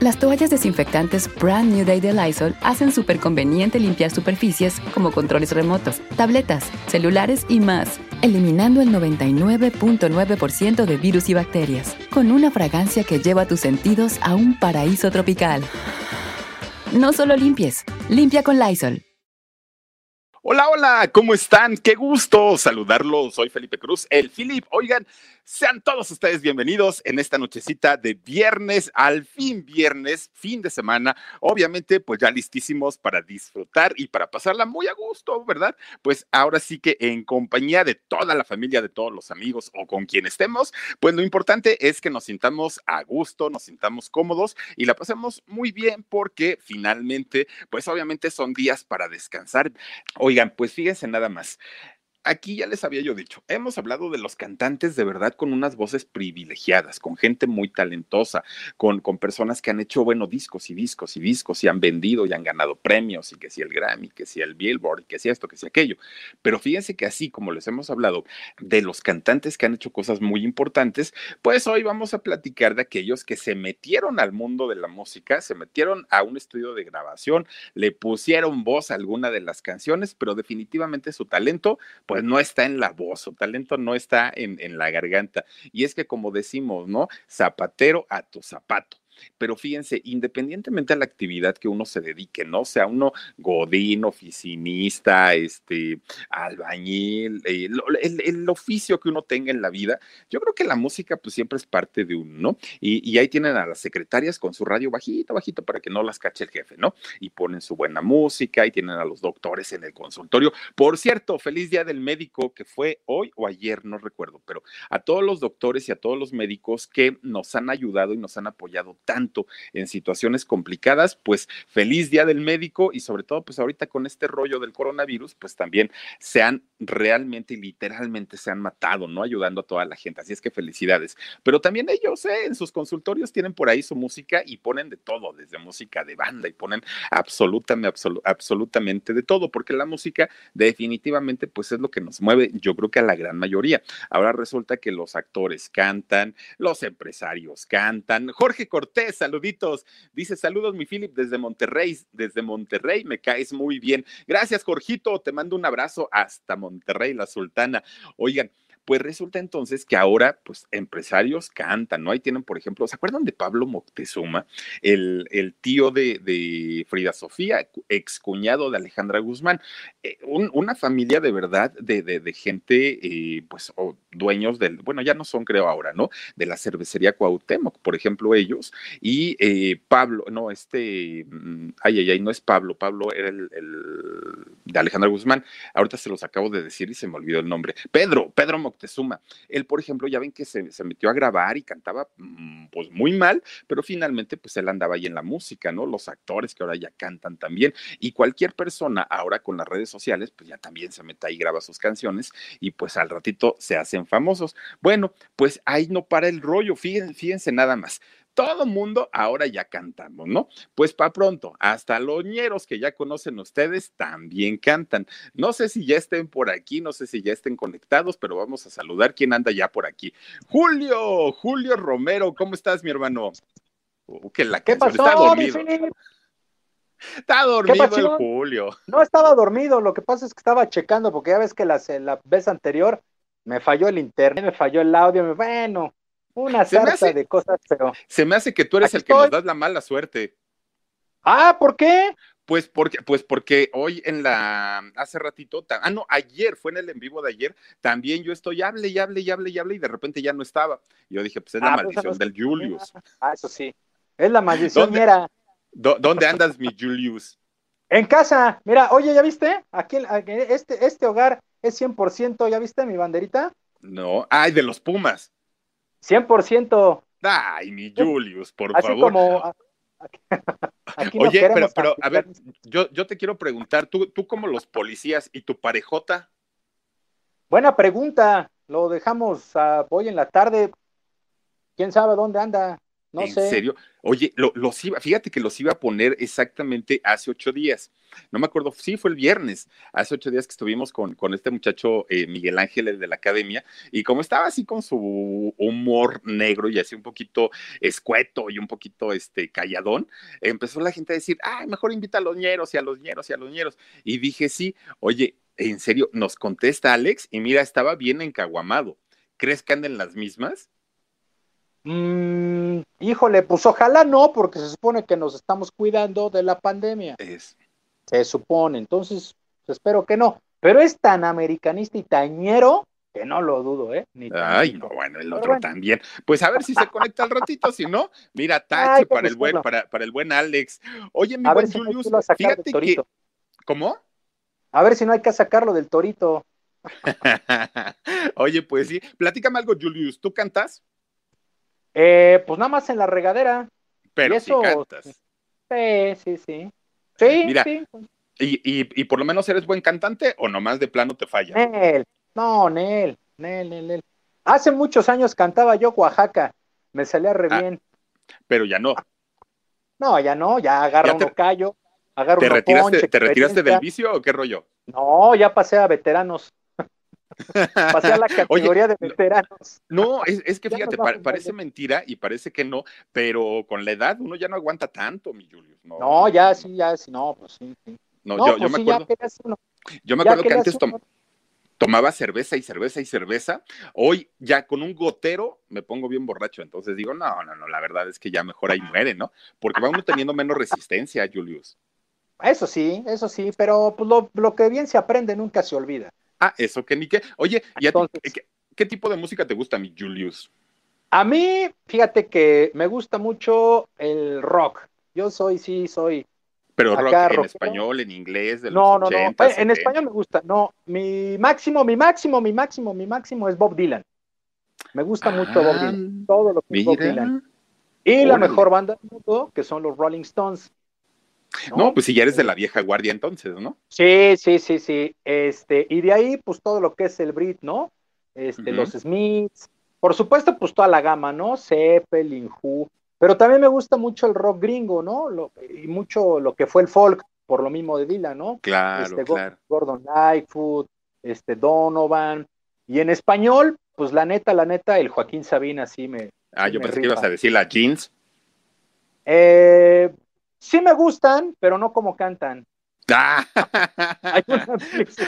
Las toallas desinfectantes Brand New Day de Lysol hacen súper conveniente limpiar superficies como controles remotos, tabletas, celulares y más, eliminando el 99.9% de virus y bacterias, con una fragancia que lleva tus sentidos a un paraíso tropical. No solo limpies, limpia con Lysol. Hola, hola, ¿cómo están? Qué gusto saludarlos. Soy Felipe Cruz, el Philip. Oigan, sean todos ustedes bienvenidos en esta nochecita de viernes, al fin viernes, fin de semana. Obviamente, pues ya listísimos para disfrutar y para pasarla muy a gusto, ¿verdad? Pues ahora sí que en compañía de toda la familia, de todos los amigos o con quien estemos, pues lo importante es que nos sintamos a gusto, nos sintamos cómodos y la pasemos muy bien porque finalmente, pues obviamente son días para descansar. Oigan, pues fíjense nada más aquí ya les había yo dicho, hemos hablado de los cantantes de verdad con unas voces privilegiadas, con gente muy talentosa, con, con personas que han hecho, bueno, discos y discos y discos y han vendido y han ganado premios y que si el Grammy, que si el Billboard, que si esto, que si aquello. Pero fíjense que así como les hemos hablado de los cantantes que han hecho cosas muy importantes, pues hoy vamos a platicar de aquellos que se metieron al mundo de la música, se metieron a un estudio de grabación, le pusieron voz a alguna de las canciones, pero definitivamente su talento, pues pues, no está en la voz, su talento no está en, en la garganta. Y es que como decimos, ¿no? Zapatero a tu zapato. Pero fíjense, independientemente de la actividad que uno se dedique, ¿no? Sea uno godín, oficinista, este, albañil, eh, el, oficio que uno tenga en la vida, yo creo que la música pues siempre es parte de uno, ¿no? Y, y ahí tienen a las secretarias con su radio bajito, bajito para que no las cache el jefe, ¿no? Y ponen su buena música y tienen a los doctores en el consultorio. Por cierto, feliz día del médico que fue hoy o ayer, no recuerdo, pero a todos los doctores y a todos los médicos que nos han ayudado y nos han apoyado tanto en situaciones complicadas, pues feliz día del médico y sobre todo pues ahorita con este rollo del coronavirus, pues también se han realmente y literalmente se han matado, ¿no? Ayudando a toda la gente. Así es que felicidades. Pero también ellos, ¿eh? En sus consultorios tienen por ahí su música y ponen de todo, desde música de banda y ponen absolutamente, absolutamente de todo, porque la música definitivamente pues es lo que nos mueve, yo creo que a la gran mayoría. Ahora resulta que los actores cantan, los empresarios cantan. Jorge Cortés saluditos. Dice, saludos mi Philip desde Monterrey, desde Monterrey, me caes muy bien. Gracias, Jorgito, te mando un abrazo hasta Monterrey, la Sultana. Oigan, pues resulta entonces que ahora, pues, empresarios cantan, ¿no? Ahí tienen, por ejemplo, ¿se acuerdan de Pablo Moctezuma, el, el tío de, Frida Sofía, excuñado de Alejandra Guzmán? Eh, una familia de verdad de, de, gente, eh, pues, dueños del, bueno, ya no son, creo ahora, ¿no? De la cervecería Cuauhtémoc, por ejemplo, ellos, y eh, Pablo, no, este, mm, ay, ay, ay, no es Pablo, Pablo era el, el, de Alejandra Guzmán, ahorita se los acabo de decir y se me olvidó el nombre, Pedro, Pedro Moctezuma suma. Él, por ejemplo, ya ven que se, metió a grabar y cantaba mm, pues muy mal, pero finalmente pues él andaba ahí en la música, ¿no? Los actores que ahora ya cantan también y cualquier persona ahora con las redes sociales pues ya también se mete ahí graba sus canciones y pues al ratito se hacen famosos. Bueno, pues ahí no para el rollo, fíjense, fíjense nada más todo mundo ahora ya cantamos, ¿no? Pues para pronto, hasta los ñeros que ya conocen ustedes también cantan. No sé si ya estén por aquí, no sé si ya estén conectados, pero vamos a saludar quién anda ya por aquí. Julio, Julio Romero, ¿cómo estás, mi hermano? Que la ¿Qué pasó, está dormido. Está dormido el Julio. No estaba dormido, lo que pasa es que estaba checando, porque ya ves que la, la vez anterior me falló el internet, me falló el audio, bueno, una sarta de cosas, pero. Se me hace que tú eres el que nos das la mala suerte. Ah, ¿por qué? Pues porque, pues porque hoy en la, hace ratito, ah, no, ayer, fue en el en vivo de ayer, también yo estoy, hable y hable y hable y hable, y de repente ya no estaba. Yo dije, pues es la ah, pues, maldición del Julius. Ah, eso sí, es la maldición, mira. ¿Dónde andas, mi Julius? En casa, mira, oye, ¿ya viste? Aquí, este, este hogar es 100%, ¿ya viste mi banderita? No, ay, de los Pumas. 100%. Ay, mi Julius, por Así favor. Como, Oye, pero, pero a ver, yo, yo te quiero preguntar, ¿tú, tú como los policías y tu parejota? Buena pregunta, lo dejamos a hoy en la tarde, quién sabe dónde anda. No ¿En serio? Oye, lo, los iba, fíjate que los iba a poner exactamente hace ocho días. No me acuerdo, sí, fue el viernes, hace ocho días que estuvimos con, con este muchacho eh, Miguel Ángel, el de la academia, y como estaba así con su humor negro y así un poquito escueto y un poquito este, calladón, empezó la gente a decir, ay, mejor invita a los ñeros y a los ñeros y a los ñeros. Y dije, sí, oye, en serio, nos contesta Alex y mira, estaba bien encaguamado. ¿Crees que anden las mismas? Mm, híjole, pues ojalá no, porque se supone que nos estamos cuidando de la pandemia. Es. Se supone, entonces espero que no. Pero es tan americanista y tañero que no lo dudo, ¿eh? Ay, no, bueno, el otro también. Pues a ver si se conecta al ratito, si no, mira, tache para el buen, para, para, el buen Alex. Oye, mi buen Julius, fíjate que. ¿Cómo? A ver si no hay que sacarlo del torito. Oye, pues sí, platícame algo, Julius, ¿tú cantas? Eh, pues nada más en la regadera. Pero eso, cantas. Sí, sí, sí. Sí, Mira, Y, y, por lo menos eres buen cantante o nomás de plano te falla? Nel, no, Nel, Nel, Nel, Nel. Hace muchos años cantaba yo Oaxaca, me salía re ah, bien. Pero ya no. No, ya no, ya agarro un callo, agarro ¿Te retiraste, ¿Te retiraste del vicio o qué rollo? No, ya pasé a veteranos. Pasé a la categoría de veteranos. No, es, que fíjate, parece mentira y parece que no, pero con la edad uno ya no aguanta tanto, mi Julius. No, ya sí, ya sí, no, pues sí, sí. No, yo, pues me acuerdo. Yo me acuerdo que antes tomaba cerveza y cerveza y cerveza. Hoy ya con un gotero me pongo bien borracho. Entonces digo, no, no, no, la verdad es que ya mejor ahí muere, ¿no? Porque va uno teniendo menos resistencia, Julius. Eso sí, eso sí, pero pues, lo, lo que bien se aprende nunca se olvida. Ah, eso que ni qué. Oye, ¿y qué, tipo de música te gusta, mi Julius? A mí, fíjate que me gusta mucho el rock. Yo soy, sí, soy. Pero rock en español, en inglés, de los no, no, no. En español me gusta. No, mi máximo, mi máximo, mi máximo, mi máximo es Bob Dylan. Me gusta mucho Bob Dylan. Ah, todo lo que es Bob Dylan. Y la mejor banda del mundo, que son los Rolling Stones. ¿No? pues si ya eres de la vieja guardia entonces, ¿no? Sí, sí, sí, sí. Este, y de ahí, pues todo lo que es el Brit, ¿no? Este, los Smiths, por supuesto, pues toda la gama, ¿no? Zeppelin, Who, pero también me gusta mucho el rock gringo, ¿no? Lo, y mucho lo que fue el folk, por lo mismo de Dylan, ¿no? Claro, este, claro. Gordon Lightfoot, este, Donovan, y en español, pues la neta, la neta, el Joaquín Sabina sí me. Ah, yo pensé que ibas a decir la jeans. Eh, sí me gustan, pero no como cantan. Ah.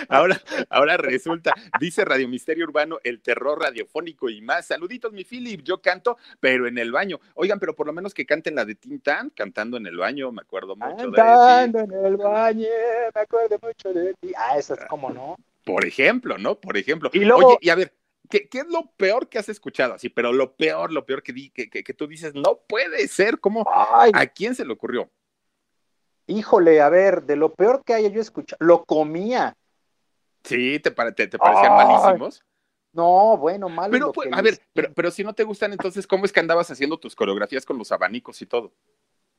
ahora, ahora resulta, dice Radio Misterio Urbano, el terror radiofónico y más. Saluditos, mi Philip, yo canto, pero en el baño. Oigan, pero por lo menos que canten la de Tintán, cantando en el baño, me acuerdo mucho cantando de en el baño, me acuerdo mucho de ti. Ah, eso es como no. Por ejemplo, ¿no? Por ejemplo. Y luego, Oye, y a ver, ¿Qué, ¿Qué, es lo peor que has escuchado? Así, pero lo peor, lo peor que, di, que, que, que tú dices, no puede ser, ¿cómo? ¿A quién se le ocurrió? Híjole, a ver, de lo peor que haya yo escuchado, lo comía. Sí, ¿te, te, parecían malísimos? No, bueno, malo. Pero, pues, a ver, pero, pero si no te gustan, entonces, ¿cómo es que andabas haciendo tus coreografías con los abanicos y todo?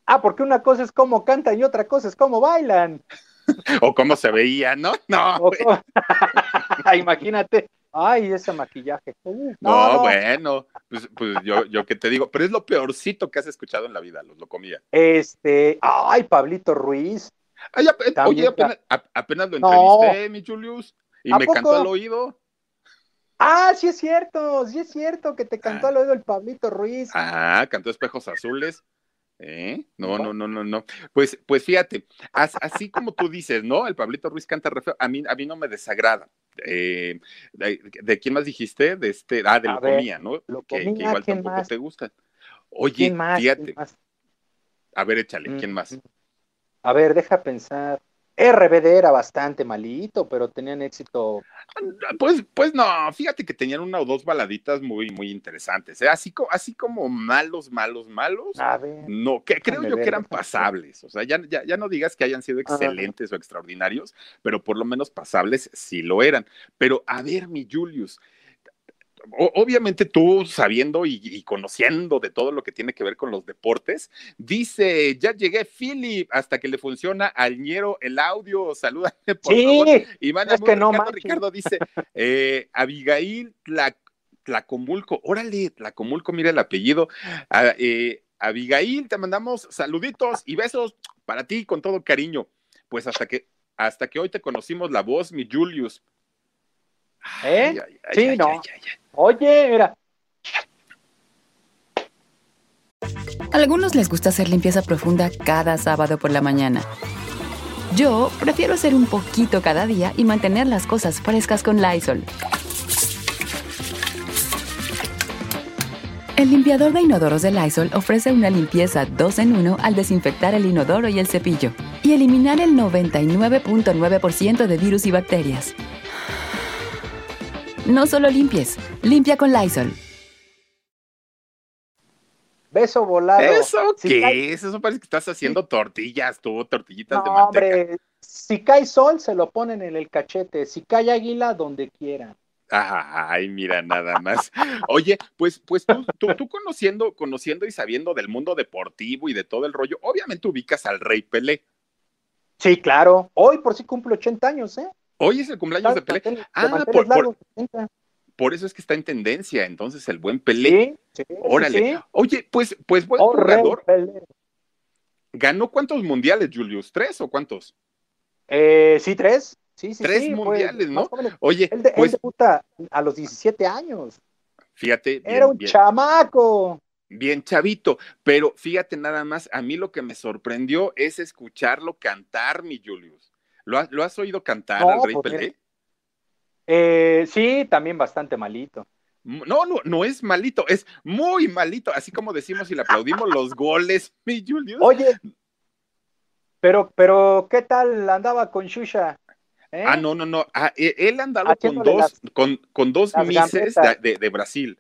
Ah, porque una cosa es cómo cantan y otra cosa es cómo bailan. o cómo se veía, ¿no? No. Imagínate, Ay, ese maquillaje. Uh, no, bueno, pues, pues, yo, yo qué te digo, pero es lo peorcito que has escuchado en la vida, los lo comía. Este, ay, Pablito Ruiz. Ay, oye, apenas, lo entrevisté, mi Julius, y me cantó al oído. Ah, sí es cierto, sí es cierto que te cantó al oído el Pablito Ruiz. Ah, cantó Espejos Azules. ¿Eh? No, no, no, no, no. Pues, pues fíjate, así como tú dices, ¿no? El Pablito Ruiz canta re feo. A mí, a mí no me desagrada. Eh, de, quién más dijiste? De este, ah, de lo comía, ¿no? que, igual tampoco te gusta. Oye, fíjate. A ver, échale, ¿quién más? A ver, deja pensar. RBD era bastante malito, pero tenían éxito. Pues, pues no, fíjate que tenían una o dos baladitas muy, muy interesantes. ¿eh? Así, así como malos, malos, malos. A ver, no, que creo yo ver, que eran pasables. O sea, ya, ya, ya no digas que hayan sido excelentes o extraordinarios, pero por lo menos pasables sí lo eran. Pero a ver, mi Julius, obviamente tú sabiendo y, y conociendo de todo lo que tiene que ver con los deportes, dice, ya llegué, Philip, hasta que le funciona al ñero el audio, salúdame por Sí, favor. Iván es que no Ricardo, manches. Ricardo dice, eh, Abigail Tla- Tlacomulco, órale, Tlacomulco, mira el apellido. Ah, eh, Abigail, te mandamos saluditos y besos para ti con todo cariño. Pues hasta que, hasta que hoy te conocimos la voz, mi Julius. ¿Eh? Ay, ay, ay, Sí, ay, no. Oye, mira, algunos les gusta hacer limpieza profunda cada sábado por la mañana. Yo prefiero hacer un poquito cada día y mantener las cosas frescas con Lysol. El limpiador de inodoros de Lysol ofrece una limpieza 2 en 1 al desinfectar el inodoro y el cepillo y eliminar el 99.9% de virus y bacterias. No solo limpies, limpia con Lysol. beso volado. ¿Eso Si qué cae- es? Eso parece que estás haciendo tortillas, tú, tortillitas No, de manteca. hombre, si cae sol, se lo ponen en el cachete. Si cae águila, donde quiera. Ay, mira, nada más. Oye, pues, pues tú, tú, tú conociendo, conociendo y sabiendo del mundo deportivo y de todo el rollo, obviamente ubicas al Rey Pelé. Sí, claro. Hoy por si cumple 80 años, ¿eh? Hoy es el cumpleaños de Pelé. Ah, por- por- largos, 80. Por eso es que está en tendencia, entonces el buen Pelé. Sí, sí, Órale. sí. Oye, pues, pues buen Oh, jugador. Pelé. ¿Ganó cuántos mundiales, Julius? ¿Tres o cuántos? Eh, sí, tres. Sí, sí, Tres mundiales, ¿no? Oye, Él, de- él pues debuta a los 17 años. fíjate, bien, Era un bien, chamaco. bien chavito, pero fíjate nada más, a mí lo que me sorprendió es escucharlo cantar, mi Julius. ¿Lo, has- lo has oído cantar No, al Rey Pelé? Eh, sí, también bastante malito. No, no, no es malito, es muy malito, así como decimos y le aplaudimos los goles, mi Julius. Oye, pero, pero, ¿qué tal andaba con Shusha? ¿Eh? Ah, no, no, no. Ah, e- él ha andado con dos, con, con dos las misses de, de- de Brasil.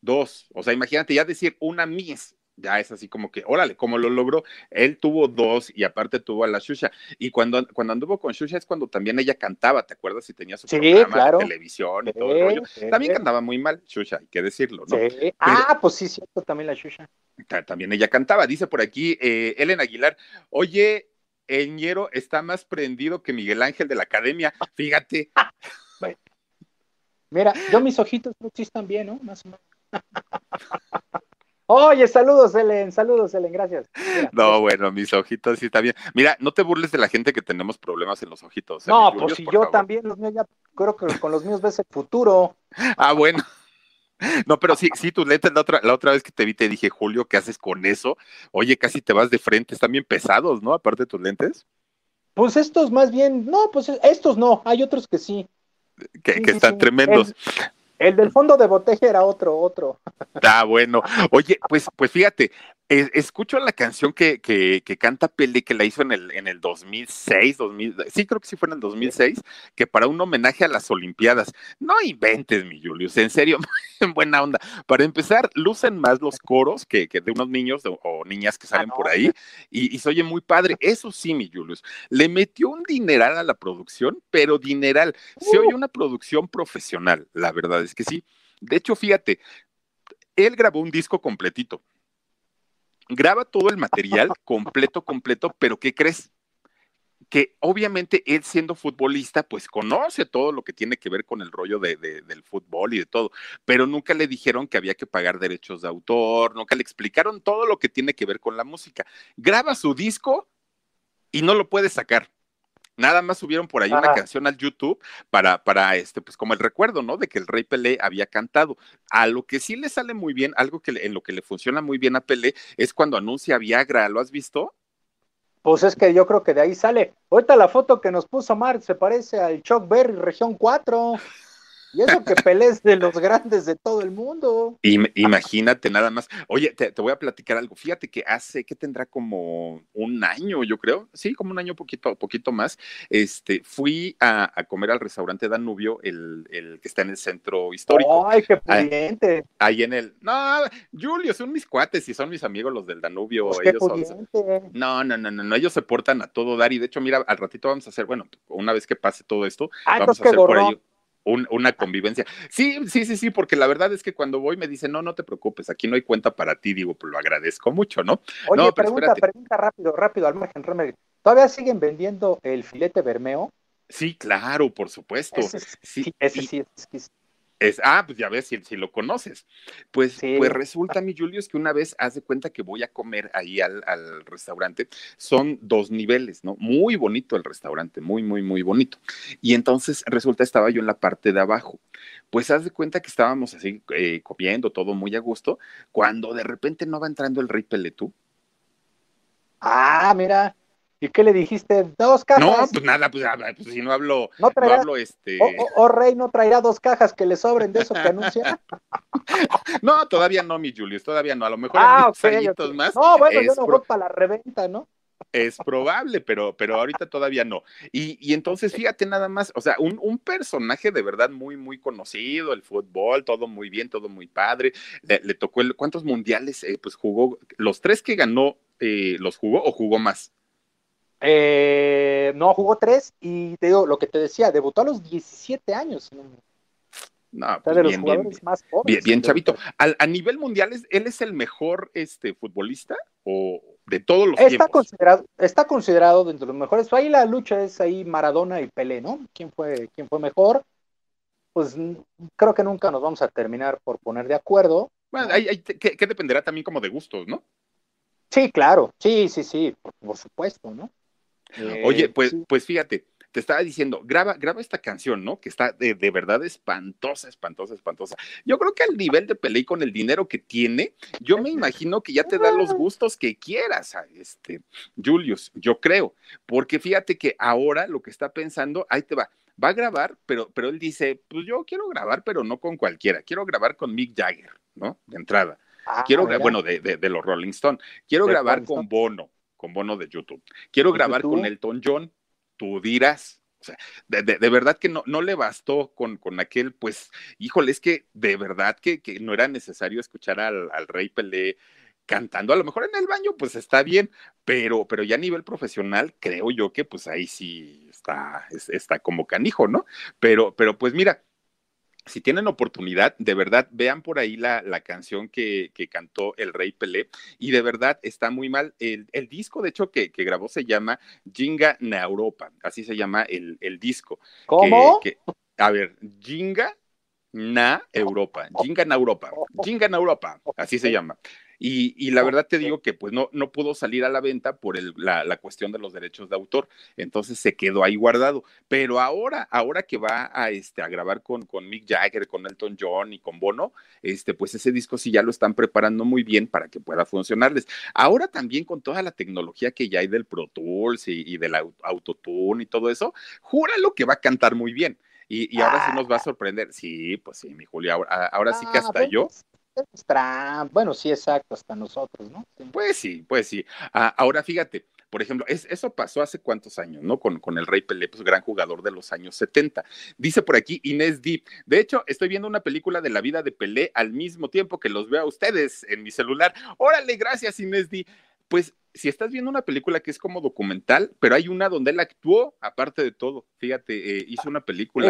Dos. O sea, imagínate ya decir una miss. Ya es así como que, órale, como lo logró. Él tuvo dos y aparte tuvo a la Shusha. Y cuando, cuando anduvo con Shusha es cuando también ella cantaba, ¿te acuerdas? Y tenía su Sí, programa claro. de televisión y Sí, todo el rollo. sí. También cantaba muy mal, Shusha, hay que decirlo, ¿no? Ah, pues sí, cierto, también la Shusha. Ta- También ella cantaba. Dice por aquí eh, Ellen Aguilar, oye, el ñero está más prendido que Miguel Ángel de la Academia. Fíjate. Mira, yo mis ojitos sí están bien, ¿no? Más o menos. Oye, saludos, Ellen, saludos, Ellen, gracias. Mira, No, bueno, mis ojitos sí está bien. Mira, no te burles de la gente que tenemos problemas en los ojitos. ¿eh, No, pues si yo favor? también, los míos ya, creo que con los míos ves el futuro. Ah, bueno. No, pero sí, sí, tus lentes, la otra, la otra vez que te vi te dije, Julio, ¿qué haces con eso? Oye, casi te vas de frente, están bien pesados, ¿no? Aparte de tus lentes, Pues estos más bien, no, pues estos no, hay otros que sí. que, Sí, que están sí. tremendos. El, el del fondo de botella era otro, otro. Ah, bueno. Oye, pues, pues fíjate, escucho la canción que, que, que canta Pele, que la hizo en el, en el 2006, 2000, sí, creo que sí fue en el 2006, que para un homenaje a las Olimpiadas. No inventes, mi Julius, en serio, en buena onda. Para empezar, lucen más los coros que, que de unos niños o, o niñas que salen Ah, no, por ahí, y, y se oye muy padre. Eso sí, mi Julius, le metió un dineral a la producción, pero dineral. Se Uh. oye una producción profesional, la verdad es que sí. De hecho, fíjate, él grabó un disco completito. Graba todo el material completo, completo, pero ¿qué crees? Que obviamente él siendo futbolista, pues conoce todo lo que tiene que ver con el rollo de, de- del fútbol y de todo, pero nunca le dijeron que había que pagar derechos de autor, nunca le explicaron todo lo que tiene que ver con la música. Graba su disco y no lo puede sacar. Nada más subieron por ahí una canción al YouTube para, para este, pues como el recuerdo, ¿no? De que el Rey Pelé había cantado. A lo que sí le sale muy bien, algo que en lo que le funciona muy bien a Pelé, es cuando anuncia Viagra. ¿Lo has visto? Pues es que yo creo que de ahí sale. Ahorita la foto que nos puso Mark se parece al Chuck Berry, región 4. Y eso que pelees de los grandes de todo el mundo. imagínate nada más. Oye, te, voy a platicar algo. Fíjate que hace, que tendrá como un año, yo creo. Sí, como un año poquito, poquito más. Este, fui a, comer al restaurante Danubio, el, el, que está en el centro histórico. ¡Ay, qué pudiente! Ahí, en el. No, Julio, son mis cuates y son mis amigos los del Danubio. Pues ellos son, no, no, no, no, ellos se portan a todo dar. Y de hecho, mira, al ratito vamos a hacer, bueno, una vez que pase todo esto, ah, vamos a hacer por ahí una convivencia. Sí, sí, sí, sí, porque la verdad es que cuando voy me dicen, no, no te preocupes, aquí no hay cuenta para ti, digo, pues lo agradezco mucho, ¿no? Oye, pregunta, pregunta rápido, rápido, al margen, ¿Todavía siguen vendiendo el filete bermeo? Sí, claro, por supuesto. sí, ese sí es, ah, pues ya ves si, si lo conoces. Pues, pues resulta, mi Julio, es que una vez haz de cuenta que voy a comer ahí al, al, restaurante. Son dos niveles, ¿no? Muy bonito el restaurante, muy, muy, muy bonito. Y entonces resulta estaba yo en la parte de abajo. Pues haz de cuenta que estábamos así eh, comiendo todo muy a gusto, cuando de repente no va entrando el rey Peletú. Ah, mira, ¿Y qué le dijiste? Dos cajas. No, pues nada, pues, pues si no hablo, no, hablo este. O, Rey no traerá dos cajas que le sobren de eso que anuncia. no, todavía no, mi Julius, todavía no. A lo mejor ah, en añitos más. No, bueno, yo no voy para la reventa, ¿no? Es probable, pero, pero ahorita todavía no. Y, y entonces, fíjate nada más, o sea, un, un, personaje de verdad muy, muy conocido, el fútbol, todo muy bien, todo muy padre. Le, tocó el, ¿cuántos mundiales? Eh, pues jugó, los tres que ganó, eh, ¿los jugó o jugó más? Eh, no, jugó tres y te digo, lo que te decía, debutó a los 17 años. No, pues bien, bien, más bien, chavito. a nivel mundial, ¿él es el mejor este, futbolista o de todos los está Considerado, está considerado dentro de los mejores. Ahí la lucha es ahí Maradona y Pelé, ¿no? ¿Quién fue, quién fue mejor? Pues creo que nunca nos vamos a terminar por poner de acuerdo. Bueno, que, dependerá también como de gustos, ¿no? Sí, claro, sí, sí, sí, por supuesto, ¿no? Oye, pues, pues fíjate, te estaba diciendo, graba, graba esta canción, ¿no? Que está de, verdad espantosa, espantosa, espantosa. Yo creo que al nivel de Pelé con el dinero que tiene, yo me imagino que ya te da los gustos que quieras, este, Julius, yo creo, porque fíjate que ahora lo que está pensando, ahí te va, va a grabar, pero, pero él dice, pues yo quiero grabar, pero no con cualquiera, quiero grabar con Mick Jagger, ¿no? De entrada. Ah, quiero, bueno, de, de, los Rolling Stone, quiero grabar con Bono con bono de YouTube. Quiero grabar con Elton John, tú dirás. O sea, de, verdad que no, no le bastó con, con aquel, pues, híjole, es que de verdad que, que no era necesario escuchar al, al, Rey Pelé cantando. A lo mejor en el baño, pues está bien, pero, pero ya a nivel profesional, creo yo que pues ahí sí está, está como canijo, ¿no? Pero, pero pues mira, si tienen oportunidad, de verdad, vean por ahí la, la canción que, que, cantó el Rey Pelé y de verdad está muy mal. El, el disco, de hecho, que, que, grabó se llama Jinga na Europa, así se llama el, el disco. ¿Cómo? a ver, Jinga na Europa, Jinga na Europa, Jinga na Europa, así se llama. Y, la verdad te digo que pues no, no pudo salir a la venta por el, la, cuestión de los derechos de autor, entonces se quedó ahí guardado. Pero ahora, ahora que va a, este, a grabar con, con Mick Jagger, con Elton John y con Bono, este, pues ese disco sí ya lo están preparando muy bien para que pueda funcionarles. Ahora también con toda la tecnología que ya hay del Pro Tools y, del Autotune y todo eso, júralo que va a cantar muy bien. Y, ahora sí nos va a ah. sorprender. Sí, pues sí, mi Julio, ahora, sí que ah, hasta yo bueno, sí, exacto, hasta nosotros, ¿no? Pues sí, pues sí. Ah, ahora fíjate, por ejemplo, eso pasó hace cuántos años, ¿no? Con, con el Rey Pelé, pues gran jugador de los años 70. Dice por aquí Inés Di, de hecho, estoy viendo una película de la vida de Pelé al mismo tiempo que los veo a ustedes en mi celular. Órale, gracias Inés Di. Pues si estás viendo una película que es como documental, pero hay una donde él actuó, aparte de todo, fíjate, eh, hizo una película.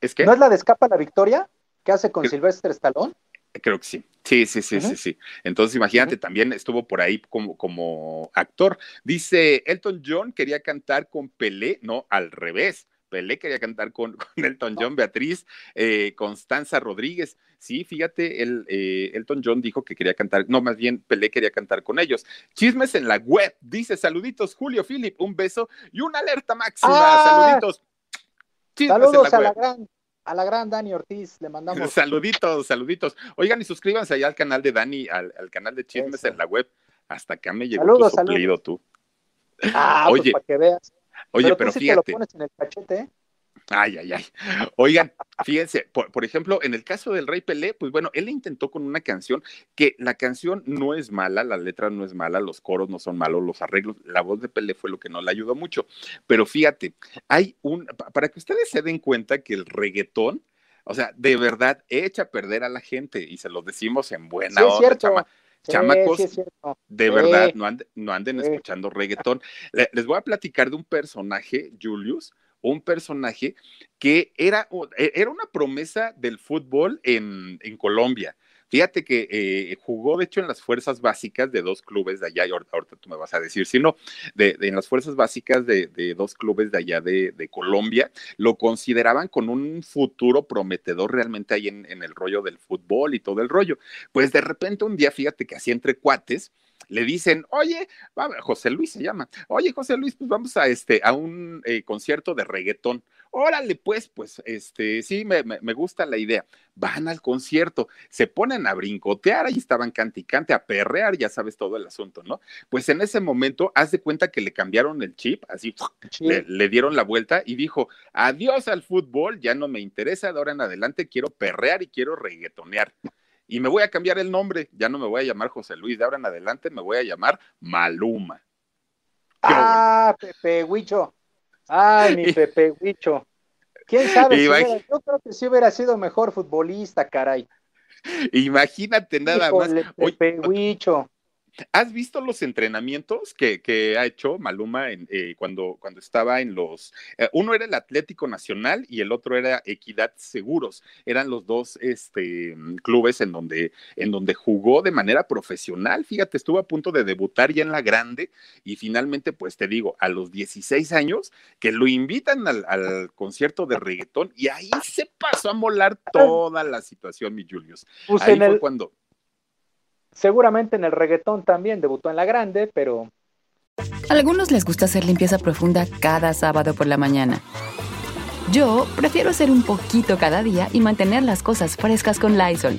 Es, que... ¿No es la de Escapa la Victoria? ¿Qué hace con Silvestre Stallone? Creo que sí. Sí, sí, sí, sí, sí. Entonces, imagínate, también estuvo por ahí como, como actor. Dice, Elton John quería cantar con Pelé, no, al revés. Pelé quería cantar con, Elton John, Beatriz, eh, Constanza Rodríguez. Sí, fíjate, el, eh, Elton John dijo que quería cantar, no, más bien Pelé quería cantar con ellos. Chismes en la web, dice, saluditos, Julio Philip, un beso y una alerta máxima. Ah. saluditos. Saludos a la gran a la gran Dani Ortiz, le mandamos. Saluditos, saluditos. Oigan y suscríbanse allá al canal de Dani, al, canal de Chismes en la web. Hasta acá me llegó tu suplido tú. Ah, pues, oye, para que veas. Oye, pero, fíjate. lo pones en el cachete, ¿eh? Ay, ay, ay. Oigan, fíjense, por, ejemplo, en el caso del Rey Pelé, pues bueno, él intentó con una canción que la canción no es mala, la letra no es mala, los coros no son malos, los arreglos, la voz de Pelé fue lo que no le ayudó mucho. Pero fíjate, hay un, para que ustedes se den cuenta que el reggaetón, o sea, de verdad echa a perder a la gente y se lo decimos en buena sí, onda, chama, chamacos, de verdad, no anden, no anden escuchando reggaetón. Les voy a platicar de un personaje, Julius, un personaje que era, e, era una promesa del fútbol en, en Colombia. Fíjate que eh, jugó, de hecho, en las fuerzas básicas de dos clubes de allá, y ahorita, tú me vas a decir, si no, de, en las fuerzas básicas de, de, dos clubes de allá de, de, Colombia, lo consideraban con un futuro prometedor realmente ahí en, en el rollo del fútbol y todo el rollo. Pues de repente un día, fíjate que así entre cuates, le dicen, oye, José Luis se llama, oye, José Luis, pues vamos a este, a un eh, concierto de reggaetón. Órale, pues, pues, este, sí, me, me, gusta la idea. Van al concierto, se ponen a brincotear, ahí estaban cante a perrear, ya sabes todo el asunto, ¿no? Pues en ese momento, haz de cuenta que le cambiaron el chip, así, le, le, dieron la vuelta y dijo, adiós al fútbol, ya no me interesa, de ahora en adelante quiero perrear y quiero reggaetonear y me voy a cambiar el nombre, ya no me voy a llamar José Luis, de ahora en adelante me voy a llamar Maluma. Ah, Pepe Huicho. Ay, mi Pepe Huicho. ¿Quién sabe? Si hubiera, yo creo que sí hubiera sido mejor futbolista, caray. Imagínate nada Híjole, más. Pepe Huicho. ¿Has visto los entrenamientos que, que ha hecho Maluma en, eh, cuando, cuando estaba en los... Eh, uno era el Atlético Nacional y el otro era Equidad Seguros. Eran los dos este, clubes en donde, en donde jugó de manera profesional. Fíjate, estuvo a punto de debutar ya en la grande y finalmente, pues te digo, a los 16 años, que lo invitan al, al concierto de reggaetón y ahí se pasó a molar toda la situación, mi Julius. Pues ahí fue el- cuando... Seguramente en el reggaetón también debutó en la grande, pero algunos les gusta hacer limpieza profunda cada sábado por la mañana. Yo prefiero hacer un poquito cada día y mantener las cosas frescas con Lysol.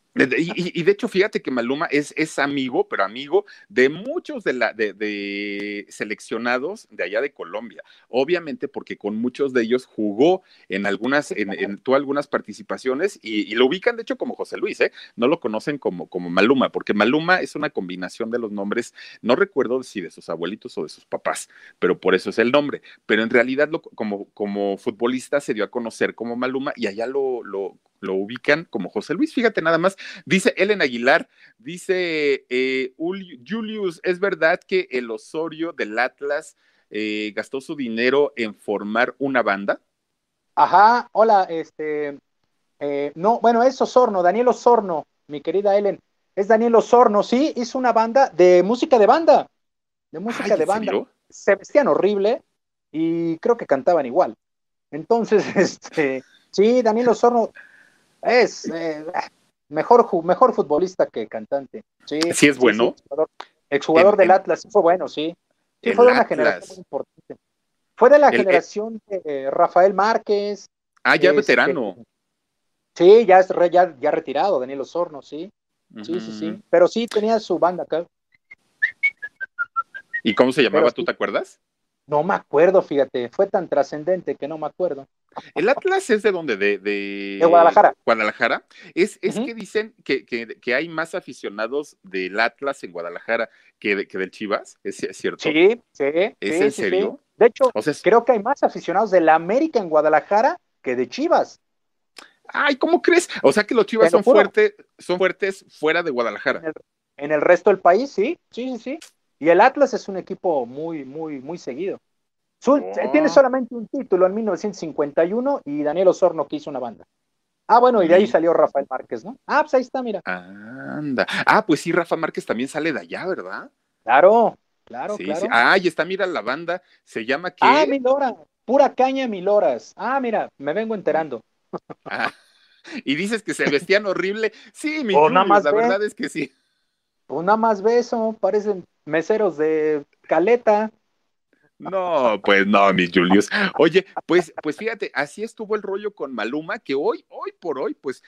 Y, de hecho, fíjate que Maluma es, es amigo, pero amigo de muchos de, la, de, de seleccionados de allá de Colombia. Obviamente, porque con muchos de ellos jugó en algunas, en, en tuvo algunas participaciones y, y lo ubican, de hecho, como José Luis, ¿eh? No lo conocen como, como Maluma, porque Maluma es una combinación de los nombres, no recuerdo si de sus abuelitos o de sus papás, pero por eso es el nombre. Pero en realidad, lo- como, como futbolista, se dio a conocer como Maluma y allá lo, lo, lo ubican como José Luis. Fíjate nada más. Dice Ellen Aguilar, dice eh, Ul- Julius, ¿es verdad que el Osorio del Atlas eh, gastó su dinero en formar una banda? Ajá, hola, este, eh, no, bueno, es Osorno, Daniel Osorno, mi querida Ellen, es Daniel Osorno, sí, hizo una banda de música de banda, de música Ay, de ¿en banda. serio? Se vestían horrible y creo que cantaban igual. Entonces, este, sí, Daniel Osorno es eh, mejor, mejor futbolista que cantante. Sí, Sí, es bueno. exjugador, exjugador del Atlas, sí fue bueno, sí. Sí, fue de una Atlas. generación muy importante. Fue de la El- generación de eh, Rafael Márquez. Ah, ya este, veterano. Sí, ya es re- ya, ya retirado, Daniel Osorno, sí. Sí, sí, sí. Pero sí tenía su banda acá. ¿Y cómo se llamaba? Pero ¿Tú sí. te acuerdas? No me acuerdo, fíjate. Fue tan trascendente que no me acuerdo. El Atlas es de donde, de, de... De Guadalajara. Guadalajara. Es, es que dicen que, que, que hay más aficionados del Atlas en Guadalajara que, de- que del Chivas. ¿Es, es cierto? Sí, sí. ¿Es sí, en sí, sí. serio? De hecho, O sea, es- creo que hay más aficionados de la América en Guadalajara que de Chivas. Ay, ¿cómo crees? O sea que los Chivas son fuertes, son fuertes fuera de En Guadalajara. el, en el resto del país, sí, sí, sí, sí. Y el Atlas es un equipo muy, muy, muy seguido. Su- Oh. Tiene solamente un título en 1951 y Daniel Osorno que hizo una banda. Ah, bueno, y de ahí Mm. salió Rafael Márquez, ¿no? Ah, pues ahí está, mira. Anda. Ah, pues sí, Rafa Márquez también sale de allá, ¿verdad? Claro, claro, sí, claro. sí. Ah, y está, mira, la banda se llama que. Ah, Milora, pura caña Miloras. Ah, mira, me vengo enterando. Ah, y dices que se vestían horrible. Sí, mi Julius, nada más la ve. verdad es que sí. Pues nada más beso, parecen meseros de caleta. No, pues no, mi Julius. Oye, pues, pues fíjate, así estuvo el rollo con Maluma, que hoy, hoy por hoy, pues,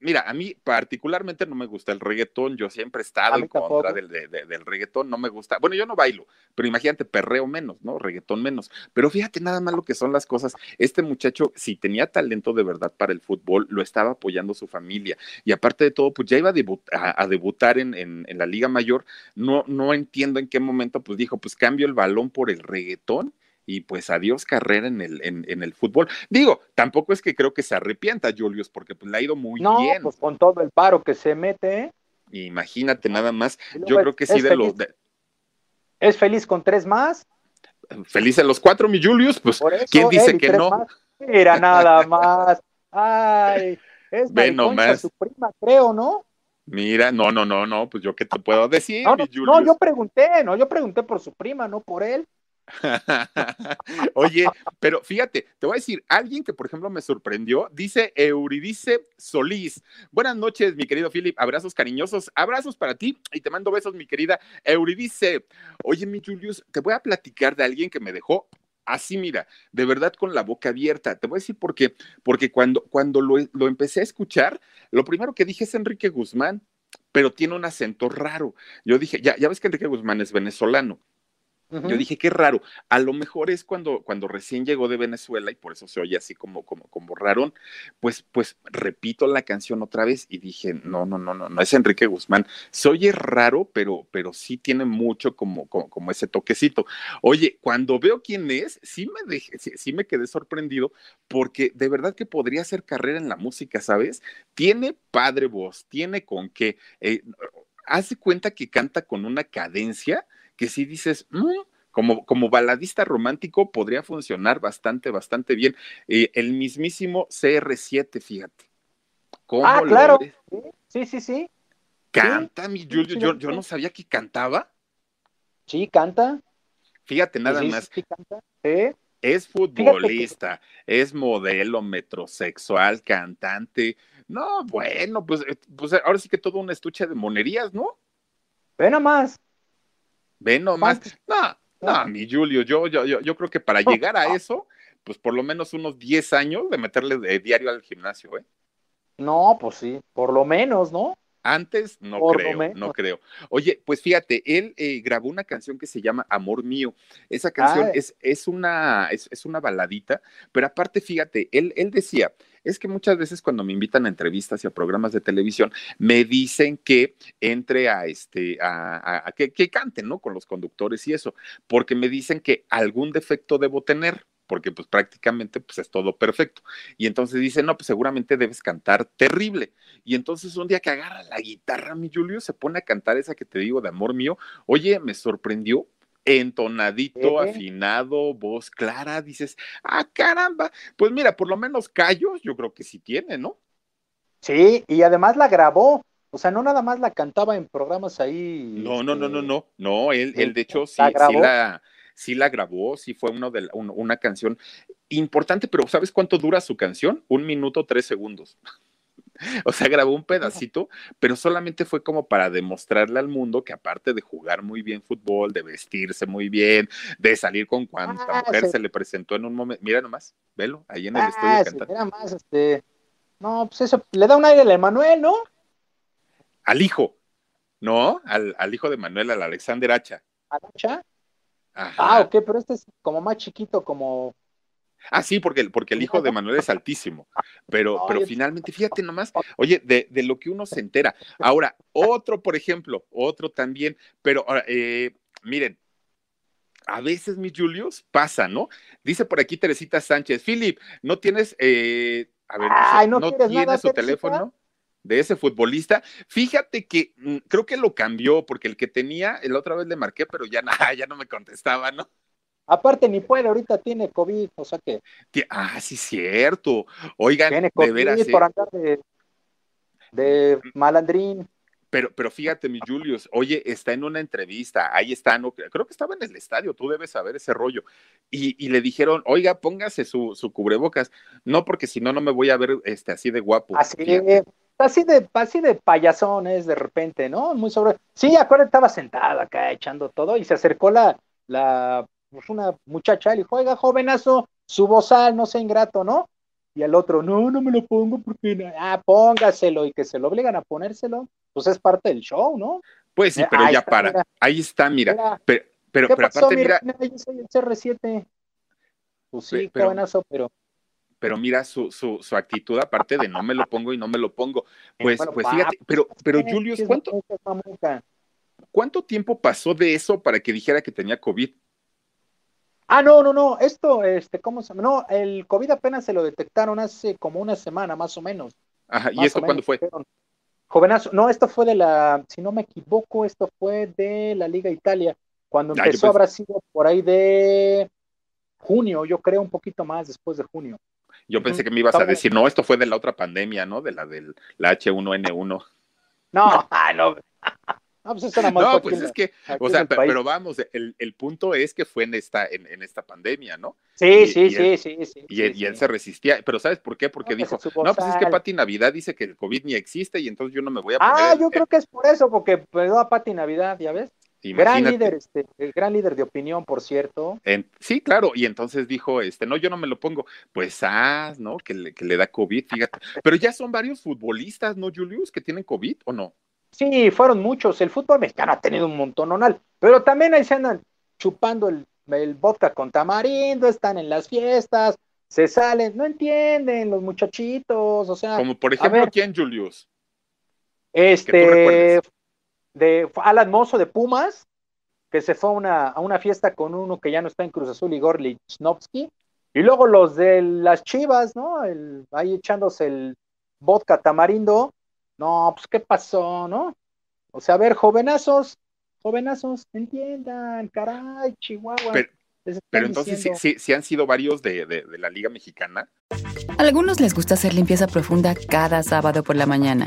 mira, a mí particularmente no me gusta el reggaetón, yo siempre he estado en contra del, de- de- del reggaetón, no me gusta, bueno, yo no bailo, pero imagínate, perreo menos, ¿no? Reggaetón menos. Pero fíjate nada más lo que son las cosas. Este muchacho, si tenía talento de verdad para el fútbol, lo estaba apoyando su familia. Y aparte de todo, pues ya iba a, debut- a- a debutar en, en- en la Liga Mayor. No, no entiendo en qué momento, pues dijo, pues cambio el balón por el reggaetón y pues adiós carrera en el, en, en el fútbol. Digo, tampoco es que creo que se arrepienta, Julius, porque pues le ha ido muy no, bien. pues con todo el paro que se mete, ¿eh? Imagínate nada más. Yo es- creo que sí de los... feliz- de- Es feliz con tres más. felices los cuatro, mi Julius, pues Por eso, ¿quién dice él que no? más. Mira, nada más. Ay, es nomás. su prima, creo, ¿no? Mira, no, no, no, no, pues yo qué te puedo decir, No, mi no, Julius. no, yo pregunté, no, yo pregunté por su prima, no por él. Oye, pero fíjate, te voy a decir, alguien que por ejemplo me sorprendió, dice Euridice Solís. Buenas noches, mi querido Philip, abrazos cariñosos, abrazos para ti y te mando besos, mi querida Euridice. Oye, mi Julius, te voy a platicar de alguien que me dejó así, mira, de verdad con la boca abierta. Te voy a decir por qué, porque cuando, cuando lo, lo empecé a escuchar, lo primero que dije es Enrique Guzmán, pero tiene un acento raro. Yo dije, ya, ya ves que Enrique Guzmán es venezolano. Yo dije, qué raro. A lo mejor es cuando, cuando recién llegó de Venezuela y por eso se oye así como, como, como. Pues, pues repito la canción otra vez y dije, no, no, no, no, no es Enrique Guzmán. Se oye raro, pero, pero sí tiene mucho como, como, como ese toquecito. Oye, cuando veo quién es, sí me dejé, sí, sí me quedé sorprendido porque de verdad que podría hacer carrera en la música, ¿sabes? Tiene padre voz, tiene con qué. Eh, hace cuenta que canta con una cadencia que sí dices, "Mm", como, como baladista romántico podría funcionar bastante, bastante bien. Eh, el mismísimo CR7, fíjate. ¿Cómo Ah, claro. Sí, sí, sí. Canta, mi Julio. sí, Yo, yo no sabía que cantaba. Sí, canta. Fíjate, nada más. canta. Es futbolista, es modelo metrosexual, cantante. No, bueno, pues, eh, pues ahora sí que todo un estuche de monerías, ¿no? Ve nomás. Ve nomás. No, no, mi Julio, yo, yo, yo, yo creo que para llegar a eso, pues por lo menos unos 10 años de meterle de diario al gimnasio, ¿eh? No, pues sí, por lo menos, ¿no? Antes no Por creo, no creo. Oye, pues fíjate, él eh, grabó una canción que se llama Amor Mío. Esa canción Ah. es, es, una, es, es una baladita, pero aparte, fíjate, él, él decía, es que muchas veces cuando me invitan a entrevistas y a programas de televisión, me dicen que entre a este, a, a- a que, que cante, ¿no? Con los conductores y eso, porque me dicen que algún defecto debo tener, porque pues prácticamente pues es todo perfecto. Y entonces dicen, no, pues seguramente debes cantar terrible. Y entonces un día que agarra la guitarra, mi Julio, se pone a cantar esa que te digo de amor mío. Oye, me sorprendió. Entonadito, ¿Eh? afinado, voz clara, dices, ah, caramba. Pues mira, por lo menos callos, yo creo que sí tiene, ¿no? Sí, y además la grabó. O sea, no nada más la cantaba en programas ahí. No, no, no, no, este, no, no, él, él de hecho sí, ¿La sí la, sí la grabó, sí fue uno de la- un- una canción importante, pero ¿sabes cuánto dura su canción? Un minuto, tres segundos. O sea, grabó un pedacito, pero solamente fue como para demostrarle al mundo que aparte de jugar muy bien fútbol, de vestirse muy bien, de salir con cuanta Ah, mujer se- se le presentó en un momento, mira nomás, velo, ahí en el Ah, estudio si cantando. más, este. No, pues eso, le da un aire al Emanuel, ¿no? Al hijo, ¿no? Al, al hijo de Manuel, al Alexander Hacha. Alacha. Ajá. Ah, ok, pero este es como más chiquito, como. Ah, sí, porque, porque el hijo de Manuel es altísimo. Pero, pero finalmente, fíjate nomás, oye, de, de lo que uno se entera. Ahora, otro, por ejemplo, otro también, pero ahora, eh, miren, a veces, mis Julius, pasa, ¿no? Dice por aquí Teresita Sánchez, Philip, ¿no tienes, eh, a ver, Ay, ¿no ¿no quieres tienes nada, su Teresita? teléfono? De ese futbolista. Fíjate que mm, creo que lo cambió, porque el que tenía, la otra vez le marqué, pero ya, na- ya no me contestaba, ¿no? Aparte, ni puede, ahorita tiene COVID, o sea que Ah, sí, cierto. Oigan, tiene de COVID veras, ¿eh? por andar de, de malandrín. Pero, pero fíjate, mi Julius, oye, está en una entrevista, ahí está, no, creo que estaba en el estadio, tú debes saber ese rollo. Y, le dijeron, oiga, póngase su, su, cubrebocas, no porque si no, no me voy a ver este, así de guapo. Así, así de, así de payasones de repente, ¿no? Muy sobre. Sí, acuérdate, estaba sentada acá echando todo y se acercó la, la, pues una muchacha y le dijo, oiga, jovenazo, su bozal, no sea ingrato, ¿no? Y el otro, no, no me lo pongo porque, ah, póngaselo y que se lo obligan a ponérselo pues es parte del show, ¿no? Pues sí, eh, pero ya para. ahí está, mira. pero, pero, aparte, mira. Yo soy el CR7. Pues sí, qué buenazo, pero. Pero mira su, su, su, actitud, aparte de no me lo pongo y no me lo pongo. Pues, pues fíjate, pero, pero Julius, ¿cuánto, ¿cuánto tiempo pasó de eso para que dijera que tenía COVID? Ah, no, no, no, esto, este, ¿cómo se llama? No, el COVID apenas se lo detectaron hace como una semana, más o menos. Ajá, ¿y esto cuándo fue? Jovenazo, no, esto fue de la, si no me equivoco, esto fue de la Liga Italia, cuando ah, empezó habrá sido por ahí de junio, yo creo un poquito más después de junio. Yo pensé que me ibas a decir, no, esto fue de la otra pandemia, ¿no? De la del la H1N1. No, ah, no. No, pues, eso más no, pues es que, o sea, pero, vamos, el, el, punto es que fue en esta, en, en esta pandemia, ¿no? Sí, sí, sí, sí, sí, Y, él, y él se resistía, pero ¿sabes por qué? Porque dijo, no, pues es que Pati Navidad dice que el COVID ni existe y entonces yo no me voy a poner Ah, yo creo que es por eso, porque pegó a Pati Navidad, ¿ya ves? Gran líder, este, el gran líder de opinión, por cierto. sí, claro, y entonces dijo, este, no, yo no me lo pongo, pues ah, ¿no? Que le, que le da COVID, fíjate. Pero ya son varios futbolistas, ¿no, Julius, que tienen COVID o no? Sí, fueron muchos. El fútbol mexicano ha tenido un montón, pero también ahí se andan chupando el, vodka con tamarindo, están en las fiestas, se salen, no entienden los muchachitos, o sea. Como por ejemplo, ¿quién, Julius? Este, de Alan Mozo de Pumas, que se fue a una, a una fiesta con uno que ya no está en Cruz Azul, Igor Lichnowsky, y luego los de las Chivas, ¿no? El, ahí echándose el vodka tamarindo, no, pues, ¿qué pasó, no? O sea, a ver, jovenazos, jovenazos, entiendan, caray, Chihuahua. Pero, entonces sí, sí, han sido varios de, de, de la Liga Mexicana. A algunos les gusta hacer limpieza profunda cada sábado por la mañana.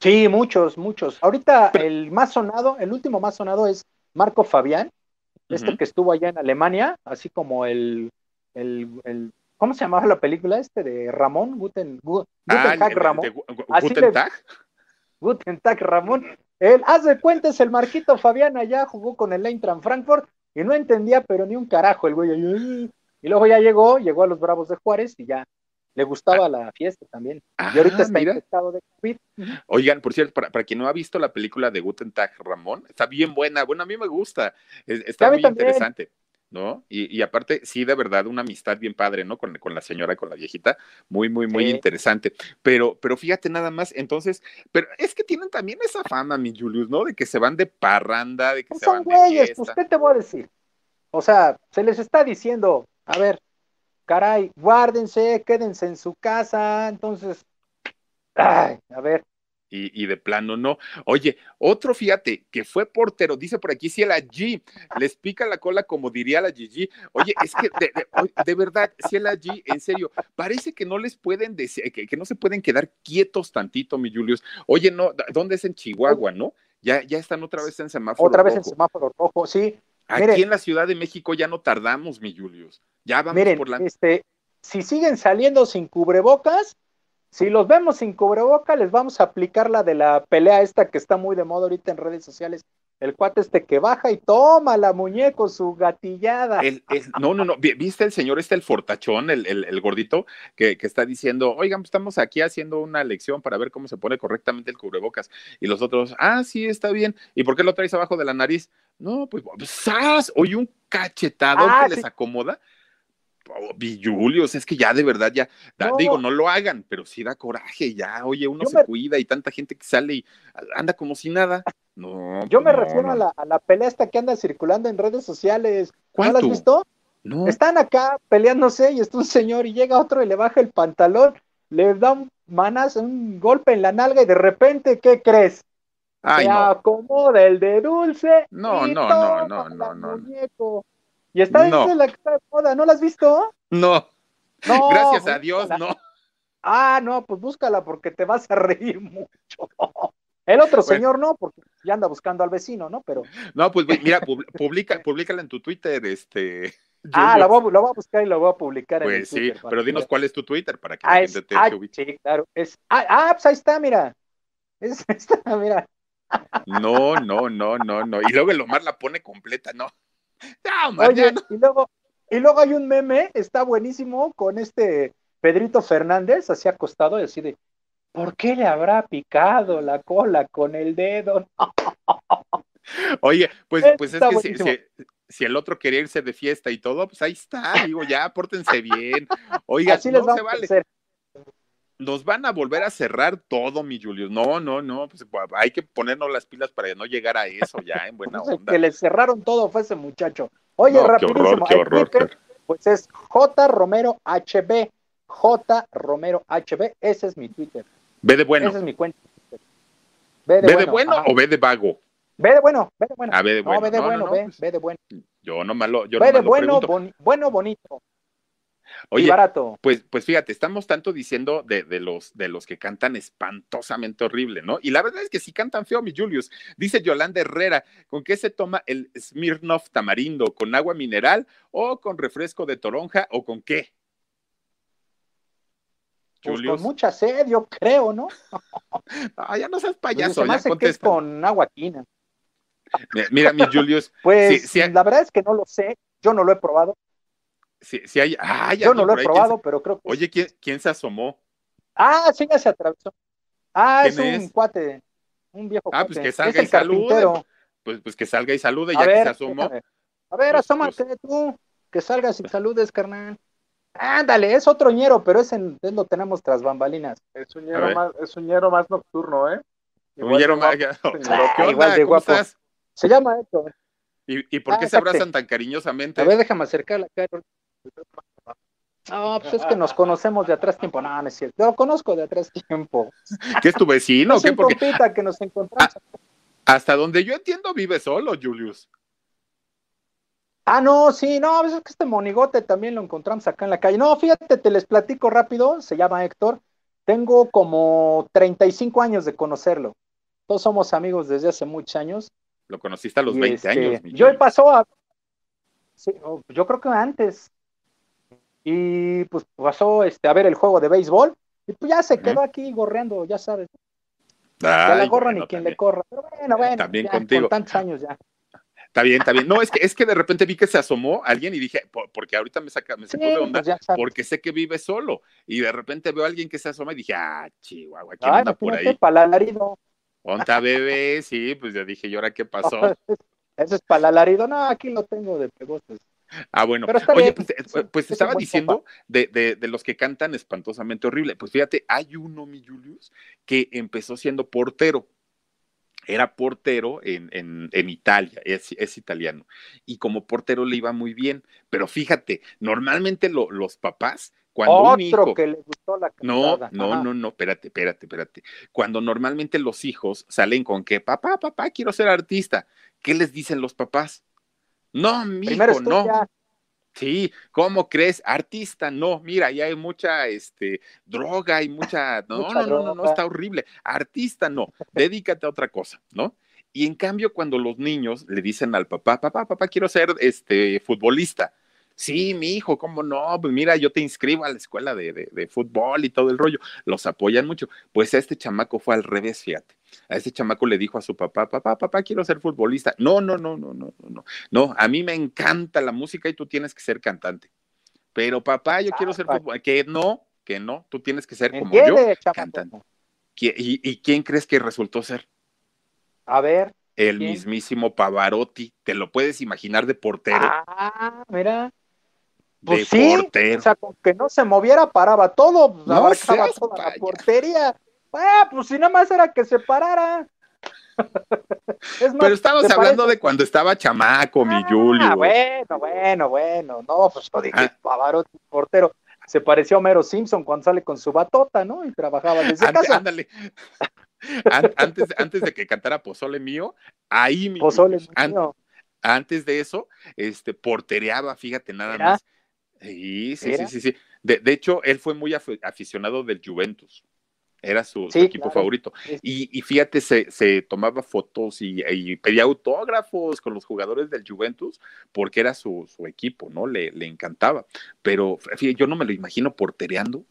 Sí, muchos, muchos. Ahorita el más sonado, el último más sonado es Marco Fabián, este que estuvo allá en Alemania, así como el, el ¿Cómo se llamaba la película este de Ramón? Guten, Guten ah, Tag Ramón. Guten Tag. Guten Tag Ramón. Él, haz de cuenta, es el Marquito Fabián allá, jugó con el Eintracht Frankfurt y no entendía, pero ni un carajo el güey. Y luego ya llegó, llegó a los Bravos de Juárez y ya le gustaba la fiesta también. y ahorita ah, está infectado de COVID. Oigan, por cierto, para, para, quien no ha visto la película de Guten Tag Ramón, está bien buena. Bueno, a mí me gusta. Está muy interesante. ¿no? Y, aparte, sí, de verdad, una amistad bien padre, ¿no? Con, con la señora, con la viejita, muy, muy, muy interesante. Pero, pero fíjate nada más, entonces, pero es que tienen también esa fama, mi Julius, ¿no? De que se van de parranda, de que pues se van güeyes, pues, ¿qué te voy a decir? O sea, se les está diciendo, a ver, caray, guárdense, quédense en su casa, entonces, ay, a ver, y, de plano no. Oye, otro, fíjate, que fue portero, dice por aquí, si el G les pica la cola como diría la Gigi. Oye, es que de, verdad, si el G, en serio, parece que no les pueden decir, que, no se pueden quedar quietos tantito, mi Julius. Oye, no, ¿dónde es en Chihuahua, no? Ya, ya están otra vez en semáforo Otra vez en semáforo rojo, sí. Aquí en la Ciudad de México ya no tardamos, mi Julius. Ya vamos por la... Este, si siguen saliendo sin cubrebocas, si los vemos sin cubreboca, les vamos a aplicar la de la pelea esta que está muy de moda ahorita en redes sociales. El cuate este que baja y toma la muñeco, su gatillada. no, no, no. ¿Viste el señor este, el fortachón, el, el, gordito, que, que, está diciendo, oigan, pues estamos aquí haciendo una lección para ver cómo se pone correctamente el cubrebocas? Y los otros, ah, sí, está bien. ¿Y por qué lo traes abajo de la nariz? No, pues, ¡zas! Oye, un cachetado ah, que les acomoda Julius, es que ya de verdad, ya, digo, no lo hagan, pero sí da coraje, ya, oye, uno se cuida y tanta gente que sale y anda como si nada. No. Yo me no, refiero no. A, la, a la pelea esta que anda circulando en redes sociales. ¿Cuál ¿No la has visto? No. Están acá peleándose y está un señor y llega otro y le baja el pantalón, le da un manazo, un golpe en la nalga y de repente, ¿qué crees? Ay, Se no. acomoda el de dulce. No, y no, no, toma no, no, no. Y está es la que está de moda, ¿no la has visto? No. No. Gracias a Dios, no. Ah, no, pues búscala porque te vas a reír mucho. El otro Bueno. señor no, porque ya anda buscando al vecino, ¿no? Pero. No, pues mira, pub- publica, públicala en tu Twitter, este. Ah, la voy, a, la voy a buscar y la voy a publicar en el Pues sí, Twitter, para pero que dinos cuál es tu Twitter para que Ah, la es, gente te ah, te ubique. sí, claro. Es, ah, ah, pues ahí está, mira. Es, está, mira. No, no, no, no, no. Y luego el Omar la pone completa, no. No, Omar, Oye, no. y luego, y luego hay un meme, está buenísimo, con este Pedrito Fernández, así acostado, y así de, ¿por qué le habrá picado la cola con el dedo? Oye, pues, Está pues es que si, buenísimo. si- si el otro quería irse de fiesta y todo, pues ahí está, digo, ya, pórtense bien. Oiga, así no se vale. hacer. Nos van a volver a cerrar todo, mi Julius. No, no, no, pues hay que ponernos las pilas para no llegar a eso ya en buena el onda. que le cerraron todo fue ese muchacho. Oye, No, qué rapidísimo, horror, qué horror. Twitter, pues es J Romero HB. J Romero HB, ese es mi Twitter. Ve de bueno. Esa es mi cuenta. Ve ¿Ve de bueno o ve de vago? Ve de bueno, ve de bueno. Ah, ve de bueno. No, ve de No, no, bueno, no, ve, pues, ve de bueno. Yo no malo, yo ve no de bueno, boni- bueno, bonito y Oye, barato. pues, pues fíjate, estamos tanto diciendo de, de los, de los que cantan espantosamente horrible, ¿no? Y la verdad es que sí cantan feo, mi Julius. Dice Yolanda Herrera, ¿con qué se toma el Smirnoff tamarindo? ¿Con agua mineral o con refresco de toronja o con qué? Pues Julius. con mucha sed, yo creo, ¿no? Ah, ya no seas Pues payaso, me ya que es con agua quina. Mira, mi Julius, Pues Sí, sí. la verdad es que no lo sé, yo no lo he probado, si, si hay. Ah, ya yo no lo he ahí, ¿quién probado, pero creo que... Oye, ¿quién, quién se asomó? Ah, sí, ya se atravesó. Ah, es un cuate, un viejo Ah, pues cuate. que salga es el y salude. Pues, pues que salga y salude, ya que se asomó. A ver, Pues, asómate tú, que salgas y saludes, carnal. Ándale, es otro ñero, pero ese ese lo tenemos tras bambalinas. Es un ñero más, es un ñero más nocturno, ¿eh? Un ñero más- ¿Qué. Ah, igual de ¿Cómo guapo. estás? Se llama Héctor. ¿Y, y por qué Ah, se abrazan tan cariñosamente? A ver, déjame acercarla acá. No, pues es que nos conocemos de atrás tiempo. No, no es cierto. Yo lo conozco de atrás tiempo. ¿Qué es tu vecino? ¿Qué? un Porque compita que nos encontramos. hasta donde yo entiendo vive solo, Julius. Ah, no, sí, no, es que este monigote también lo encontramos acá en la calle. No, fíjate, te les platico rápido, se llama Héctor. Tengo como 35 años de conocerlo. Todos somos amigos desde hace muchos años. Lo conociste a los Y 20 este, años. mi Yo pasó a. sí, oh, yo creo que antes. Y pues pasó este, a ver el juego de béisbol. Y pues ya se quedó aquí gorreando, ya sabes. Ya la Ay, gorra bueno, ni quien le corra. Pero bueno, bueno. También ya, contigo. Con tantos años ya. Está bien, está bien. No, es que, es que de repente vi que se asomó alguien y dije, por- porque ahorita me saca, me Sí, sacó de onda, pues porque sé que vive solo. Y de repente veo a alguien que se asoma y dije, ah, chihuahua, ¿quién Ay, anda por imagínate, ahí? palalarido. Ponta bebé, sí, pues ya dije, ¿y ahora qué pasó? Ese es palalarido. No, aquí lo tengo de pegotes. Ah, bueno. Oye, bien, pues, eh, pues estaba diciendo de, de, de los que cantan espantosamente horrible. Pues fíjate, hay uno, mi Julius, que empezó siendo portero. Era portero en, en, en Italia, es, es italiano. Y como portero le iba muy bien. Pero fíjate, normalmente lo- los papás, cuando un Otro hijo. que le gustó la No, cantada. no, Ajá. no, no, espérate, espérate, espérate. Cuando normalmente los hijos salen con que, papá, papá, quiero ser artista, ¿qué les dicen los papás? No, mi hijo, no. Sí, ¿cómo crees? Artista, no, mira, ya hay mucha este, droga, hay mucha. No, Mucha no, no, no, no, está horrible. Artista, no, dedícate a otra cosa, ¿no? Y en cambio, cuando los niños le dicen al papá, papá, papá, quiero ser este futbolista. Sí, mi hijo, ¿cómo no? Pues mira, yo te inscribo a la escuela de, de- de fútbol y todo el rollo. Los apoyan mucho. Pues a este chamaco fue al revés, fíjate. A este chamaco le dijo a su papá, papá, papá, quiero ser futbolista. No, no, no, no, no, no, no. No, a mí me encanta la música y tú tienes que ser cantante. Pero papá, yo quiero ser futbolista. Que no, que no, tú tienes que ser como yo, cantante. ¿Qui- ¿Y, y quién crees que resultó ser? A ver. El ¿Quién? mismísimo Pavarotti. ¿Te lo puedes imaginar de portero? Ah, mira. De Pues sí, portero. o sea, con que no se moviera, paraba todo, pues, No abarcaba toda la portería. Ah, pues si nada más era que se parara. Pero estamos hablando de cuando estaba chamaco, mi ah, Julio. Bueno, bueno, bueno. No, pues lo dije, ah. Pavarotti, portero. Se pareció a Homero Simpson cuando sale con su batota, ¿no? Y trabajaba desde casa. Ándale. antes, antes de que cantara Pozole mío, ahí mi Pozole mío. antes de eso, este, portereaba, fíjate nada más. Sí, sí, sí, sí, sí. De, de, hecho, él fue muy aficionado del Juventus. Era su, equipo favorito. Y, fíjate, se, se, tomaba fotos y, pedía autógrafos con los jugadores del Juventus porque era su, su equipo, ¿no? Le, le, encantaba. Pero fíjate, yo no me lo imagino portereando.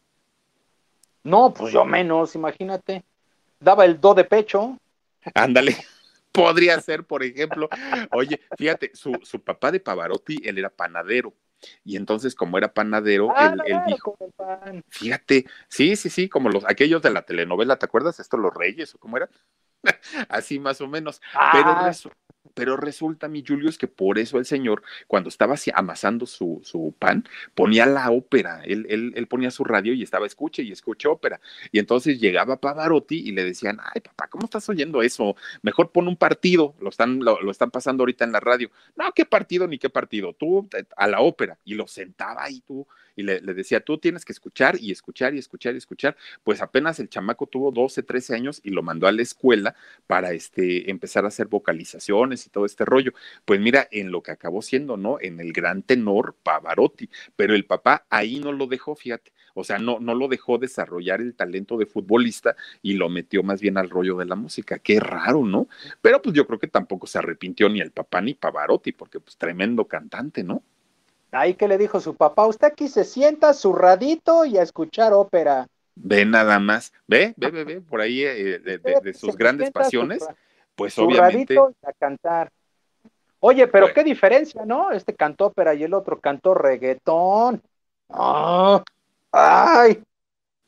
No, pues yo menos, imagínate. Daba el do de pecho. Ándale. Podría ser, por ejemplo. Oye, fíjate, su, su papá de Pavarotti, él era panadero y entonces, como era panadero, ah, él, dijo, fíjate, sí, sí, sí, como los, aquellos de la telenovela, ¿te acuerdas? Esto, los reyes, o cómo era? Así más o menos. Pero ah. Pero resulta, mi Julius, que por eso el señor, cuando estaba amasando su, su pan, ponía la ópera. Él, él, él, ponía su radio y estaba escuche y escuche ópera. Y entonces llegaba Pavarotti y le decían, ay, papá, ¿cómo estás oyendo eso? Mejor pon un partido. Lo están, lo, lo están pasando ahorita en la radio. No, ¿qué partido ni qué partido? Tú a la ópera. Y lo sentaba ahí tú y le, decía, tú tienes que escuchar y escuchar y escuchar y escuchar. Pues apenas el chamaco tuvo 12, 13 años y lo mandó a la escuela para este, empezar a hacer vocalizaciones y todo este rollo. Pues mira, en lo que acabó siendo, ¿no? En el gran tenor Pavarotti, pero el papá ahí no lo dejó, fíjate. O sea, no, no lo dejó desarrollar el talento de futbolista y lo metió más bien al rollo de la música. Qué raro, ¿no? Pero pues yo creo que tampoco se arrepintió ni el papá ni Pavarotti, porque pues tremendo cantante, ¿no? Ahí que le dijo su papá, usted aquí se sienta zurradito y a escuchar ópera. Ve nada más, ve, ve, ve, ve, por ahí eh, de, sus grandes pasiones, pues obviamente. a cantar. Oye, pero qué diferencia, ¿no? Este cantó ópera y el otro cantó reggaetón. ¡Ah! ¡Ay!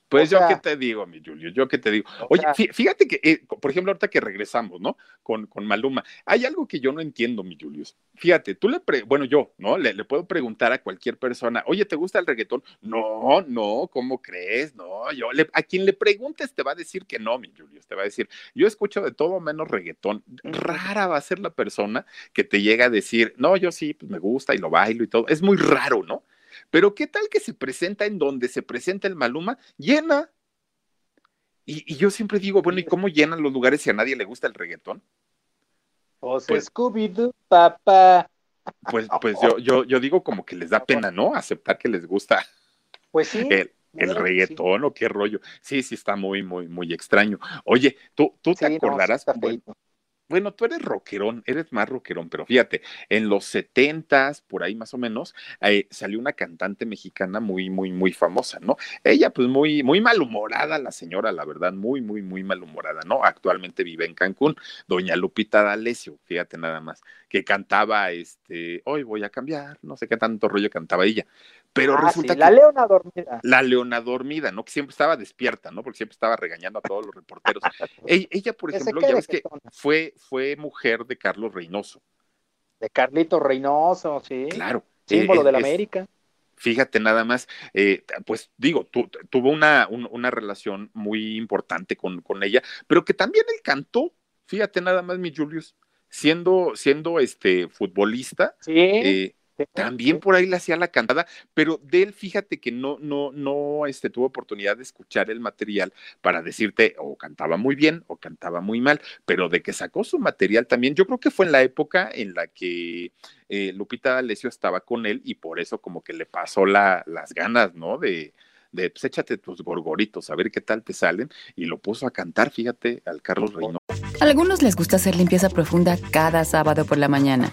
Pues yo qué te digo, mi Julio, yo qué te digo. Oye, fíjate que, eh, por ejemplo, ahorita que regresamos, ¿no? Con, con Maluma, hay algo que yo no entiendo, mi Julius. Fíjate, tú le, bueno, yo, ¿no? Le, le, puedo preguntar a cualquier persona, oye, ¿te gusta el reggaetón? No, no, ¿cómo crees? No, yo, le, a quien le preguntes te va a decir que no, mi Julius, te va a decir, yo escucho de todo menos reggaetón. Rara va a ser la persona que te llega a decir, no, yo sí, pues me gusta y lo bailo y todo. Es muy raro, ¿no? Pero ¿qué tal que se presenta en donde se presenta el Maluma? Llena. Y, yo siempre digo, bueno, ¿y cómo llenan los lugares si a nadie le gusta el reggaetón? Pues, pues Scooby-Doo, papá. Pues, pues yo, yo, yo digo como que les da pena, ¿no? Aceptar que les gusta. Pues sí. El, reggaetón o qué rollo. Sí, sí, está muy, muy, muy extraño. Oye, tú, tú te acordarás, bueno, tú eres rockerón, eres más rockerón, pero fíjate, en los setentas, por ahí más o menos, eh, salió una cantante mexicana muy, muy, muy famosa, ¿no? Ella, pues muy, muy malhumorada, la señora, la verdad, muy, muy, muy malhumorada, ¿no? Actualmente vive en Cancún, doña Lupita D'Alessio, fíjate nada más, que cantaba, este, hoy voy a cambiar, no sé qué tanto rollo cantaba ella. Pero ah, resulta que. La leona dormida. La leona dormida, ¿no? Que siempre estaba despierta, ¿no? Porque siempre estaba regañando a todos los reporteros. ella, por ejemplo, ya ves que fue, fue mujer de Carlos Reynoso. De Carlito Reynoso, sí. Claro. Símbolo de la América. Fíjate nada más, eh, pues digo, tuvo una, una relación muy importante con, con ella, pero que también él cantó, fíjate nada más, mi Julius, siendo, siendo este futbolista, sí. Eh, también por ahí le hacía la cantada, pero de él, fíjate que no, no, no este, tuvo oportunidad de escuchar el material para decirte o cantaba muy bien o cantaba muy mal, pero de que sacó su material también, yo creo que fue en la época en la que eh, Lupita Alessio estaba con él y por eso como que le pasó la, las ganas, ¿no? De, de pues échate tus gorgoritos, a ver qué tal te salen, y lo puso a cantar, fíjate, al Carlos Reino. A algunos les gusta hacer limpieza profunda cada sábado por la mañana.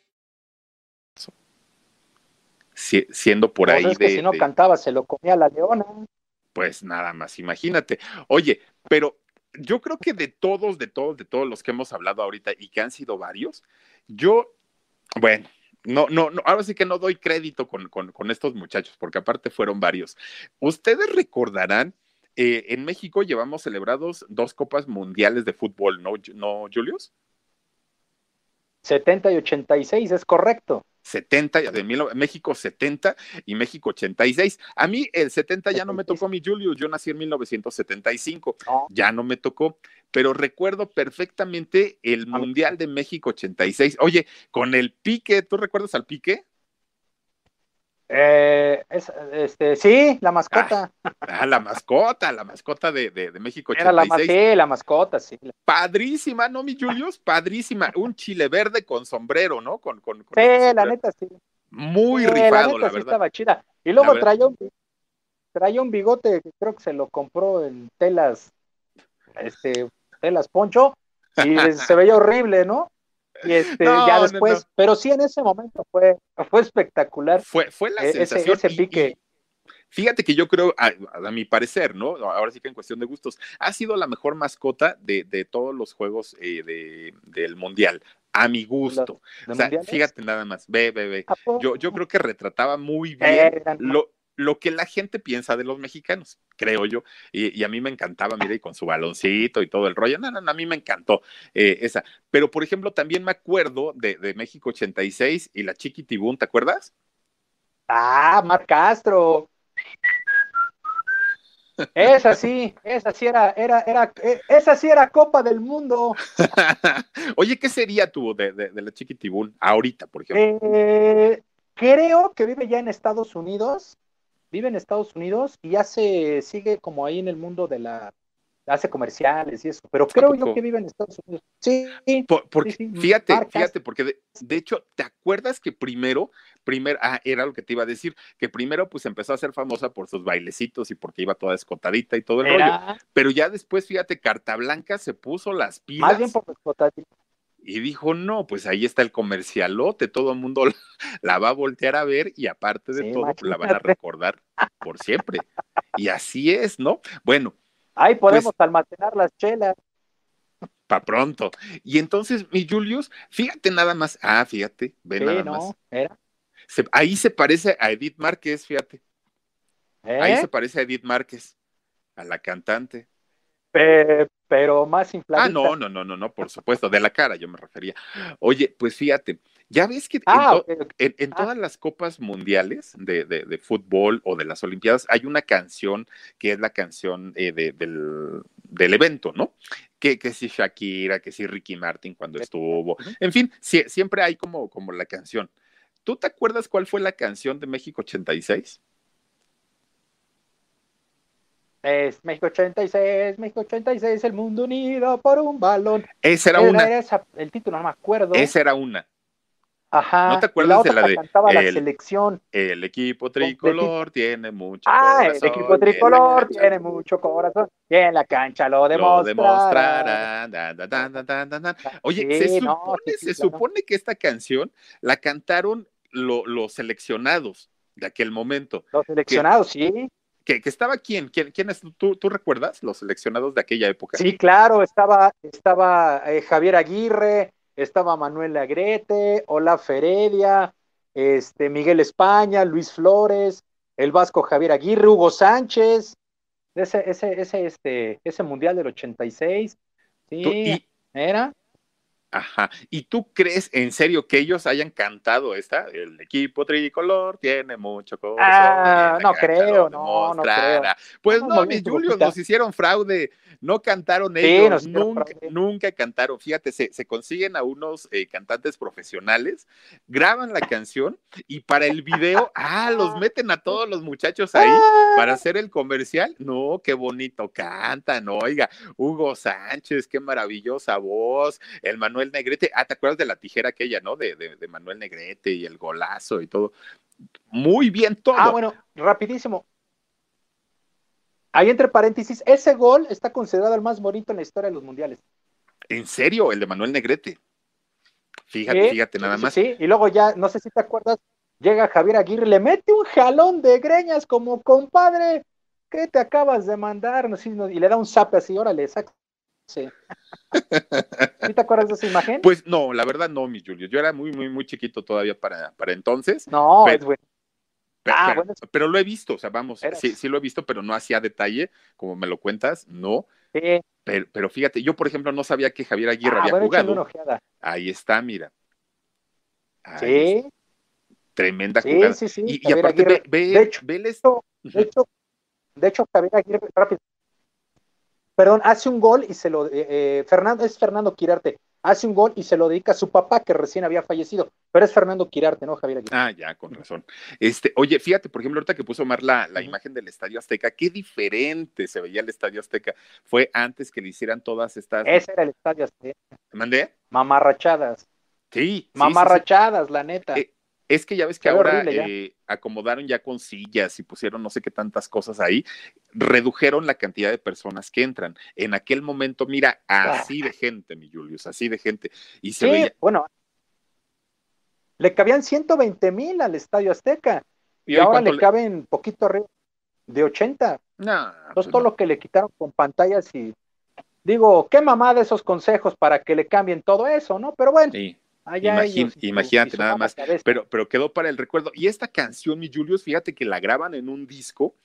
siendo por ahí de, si no cantaba, se lo comía la leona. Pues nada más, imagínate. Oye, pero yo creo que de todos, de todos, de todos los que hemos hablado ahorita y que han sido varios, yo, bueno, no, no, no, ahora sí que no doy crédito con, con, con estos muchachos, porque aparte fueron varios. Ustedes recordarán, eh, en México llevamos celebrados dos copas mundiales de fútbol, ¿no, no Julius? 70 y 86, es correcto. 70, de mil, México 70 y México 86. A mí el 70 ya no me tocó mi Julius, yo nací en 1975, No. ya no me tocó, pero recuerdo perfectamente el Mundial de México 86. Oye, con el pique, ¿tú recuerdas al pique? Eh, es- este, sí, la mascota. Ah, la mascota, la mascota de, de, de México Era la, 86. sí, la mascota, sí. Padrísima, ¿no, mi Julius? Padrísima. Un chile verde con sombrero, ¿no? Con, con, con Sí, este la sombrero. neta, sí. Muy Sí, rifado, neta, la sí verdad. estaba chida. Y luego La traía un, traía un bigote que creo que se lo compró en telas, este, telas poncho, y se veía horrible, ¿no? Y este, No, ya después, no. pero sí en ese momento fue, fue espectacular. Fue, fue la E- ese- sensación. ese pique. y fíjate que yo creo, a, a mi parecer, ¿no? Ahora sí que en cuestión de gustos, ha sido la mejor mascota de, de todos los juegos eh, de, del Mundial, a mi gusto. ¿De O sea, fíjate nada más, ve, ve, ve. Yo, yo creo que retrataba muy bien Eran- lo, lo que la gente piensa de los mexicanos, creo yo. Y, y a mí me encantaba, mira, y con su baloncito y todo el rollo. No, no, no, a mí me encantó eh, esa. Pero, por ejemplo, también me acuerdo de, de México 86 y la Chiquitibún, ¿te acuerdas? Ah, Mar Castro. Esa sí, esa sí era, era, era, eh, esa sí era Copa del Mundo. Oye, ¿qué sería tú de, de, de la Chiquitibún ahorita, por ejemplo? Eh, creo que vive ya en Estados Unidos, vive en Estados Unidos y hace, sigue como ahí en el mundo de la, hace comerciales y eso, pero creo yo que vive en Estados Unidos. Sí, Por- porque, sí, sí, fíjate, marcas. fíjate, porque de, de hecho, ¿te acuerdas que primero, primero, ah, era lo que te iba a decir, que primero pues empezó a ser famosa por sus bailecitos y porque iba toda escotadita y todo el rollo, pero ya después, fíjate, Carta Blanca se puso las pilas más bien por los potatitos. y dijo, no, pues ahí está el comercialote, todo el mundo la, va a voltear a ver y aparte de Sí, todo, la van a recordar por siempre. Y así es, ¿no? Bueno, Ahí Pues podemos almacenar las chelas. para pronto. Y entonces, mi Julius, fíjate nada más, ah, fíjate, ve Sí, nada ¿no? más. Era. Se- ahí se parece a Edith Márquez, fíjate. Ahí ¿eh? se parece a Edith Márquez, a la cantante. Pe- pero más infladita. Ah, no, no, no, no, no, por supuesto, de la cara yo me refería. Oye, pues fíjate, ya ves que en, Ah, to- ok, ok. en- en Ah. todas las copas mundiales de, de- de fútbol o de las Olimpiadas hay una canción que es la canción eh, de- del, del evento, ¿no? Que, que si Shakira, que si Ricky Martin cuando estuvo, en fin, sie- siempre hay como, como la canción. ¿Tú te acuerdas cuál fue la canción de México 86? Es México 86, México 86, el mundo unido por un balón. Esa era Era- una, era esa- el título no me acuerdo. esa era una. Ajá. ¿No te acuerdas la de la de cantaba la el- selección. El equipo tricolor tiene mucho Ah, el corazón, equipo y en la tricolor cancha tiene mucho corazón. Y en la cancha lo lo demostrará. Oye, Sí, se, no, supone, sí, sí, se claro. supone que esta canción la cantaron lo- los seleccionados de aquel momento. Los seleccionados, sí. ¿Que, que estaba quién? ¿Quién, quién es? ¿Tú, ¿Tú recuerdas los seleccionados de aquella época? Sí, claro, estaba, estaba eh, Javier Aguirre, estaba Manuel Agrete, Olaf Heredia, este, Miguel España, Luis Flores, el Vasco Javier Aguirre, Hugo Sánchez, ese, ese, ese, este, ese mundial del 86. Sí, y, era. Ajá. ¿Y tú crees en serio que ellos hayan cantado esta? El equipo tricolor tiene mucho corazón. Ah, no creo, no, no demostrará. Pues No, mi Julio, nos hicieron fraude. No cantaron Sí, ellos, nunca, nunca cantaron. Fíjate, se, se consiguen a unos eh, cantantes profesionales, graban la canción y para el video, ah, los meten a todos los muchachos ahí Ah, para hacer el comercial. No, qué bonito cantan, oiga, Hugo Sánchez, qué maravillosa voz, el Manuel Negrete, ah, ¿te acuerdas de la tijera aquella, no? De, de, de Manuel Negrete y el golazo y todo. Muy bien todo. Ah, bueno, rapidísimo. Ahí entre paréntesis, ese gol está considerado el más bonito en la historia de los mundiales. En serio, el de Manuel Negrete. Fíjate, Sí, fíjate nada más. Sí, y luego ya, no sé si te acuerdas, llega Javier Aguirre, le mete un jalón de greñas como compadre, ¿qué te acabas de mandar? No sé, no, y le da un zape así, órale, sáquese Sí. ¿Sí te acuerdas de esa imagen? Pues no, la verdad no, mi Julio. Yo era muy, muy, muy chiquito todavía para, para entonces. No, pero- es bueno. Pero, Ah, pero- bueno. pero lo he visto, o sea, vamos, sí, sí lo he visto, pero no hacía detalle, como me lo cuentas, no. Sí. Pero, pero fíjate, yo por ejemplo no sabía que Javier Aguirre Ah, había bueno, jugado. una ojeada. Ahí está, mira. Ahí Sí, está, tremenda sí, jugada. sí, sí. y, y aparte, ve, ve, De hecho, ve el de hecho, de hecho, Javier Aguirre, rápido. Perdón, hace un gol y se lo. eh, eh, Fernando, es Fernando Quirarte. Hace un gol y se lo dedica a su papá que recién había fallecido. Pero es Fernando Quirarte, ¿no, Javier Aguirre? Ah, ya, con razón. Este, oye, fíjate, por ejemplo, ahorita que puso Mar la, la imagen del Estadio Azteca, qué diferente se veía el Estadio Azteca. Fue antes que le hicieran todas estas. Ese era el estadio. Azteca. ¿Mandé? Mamarrachadas. Sí. sí, sí, sí. Mamarrachadas, la neta. Eh, Es que ya ves que ahora eh, acomodaron ya con sillas y pusieron no sé qué tantas cosas ahí, redujeron la cantidad de personas que entran. En aquel momento, mira, así de gente, mi Julius, así de gente. Y se sí, veía. bueno. Le cabían 120 mil al estadio Azteca. Y, ahora le caben poquito arriba de 80. No, Entonces pues todo no. lo que le quitaron con pantallas y digo, qué mamada esos consejos para que le cambien todo eso, ¿no? Pero bueno, Sí. Allá Imagín- ellos imagínate nada más. pero, pero quedó para el recuerdo. Y esta canción, mi Julius, fíjate que la graban en un disco.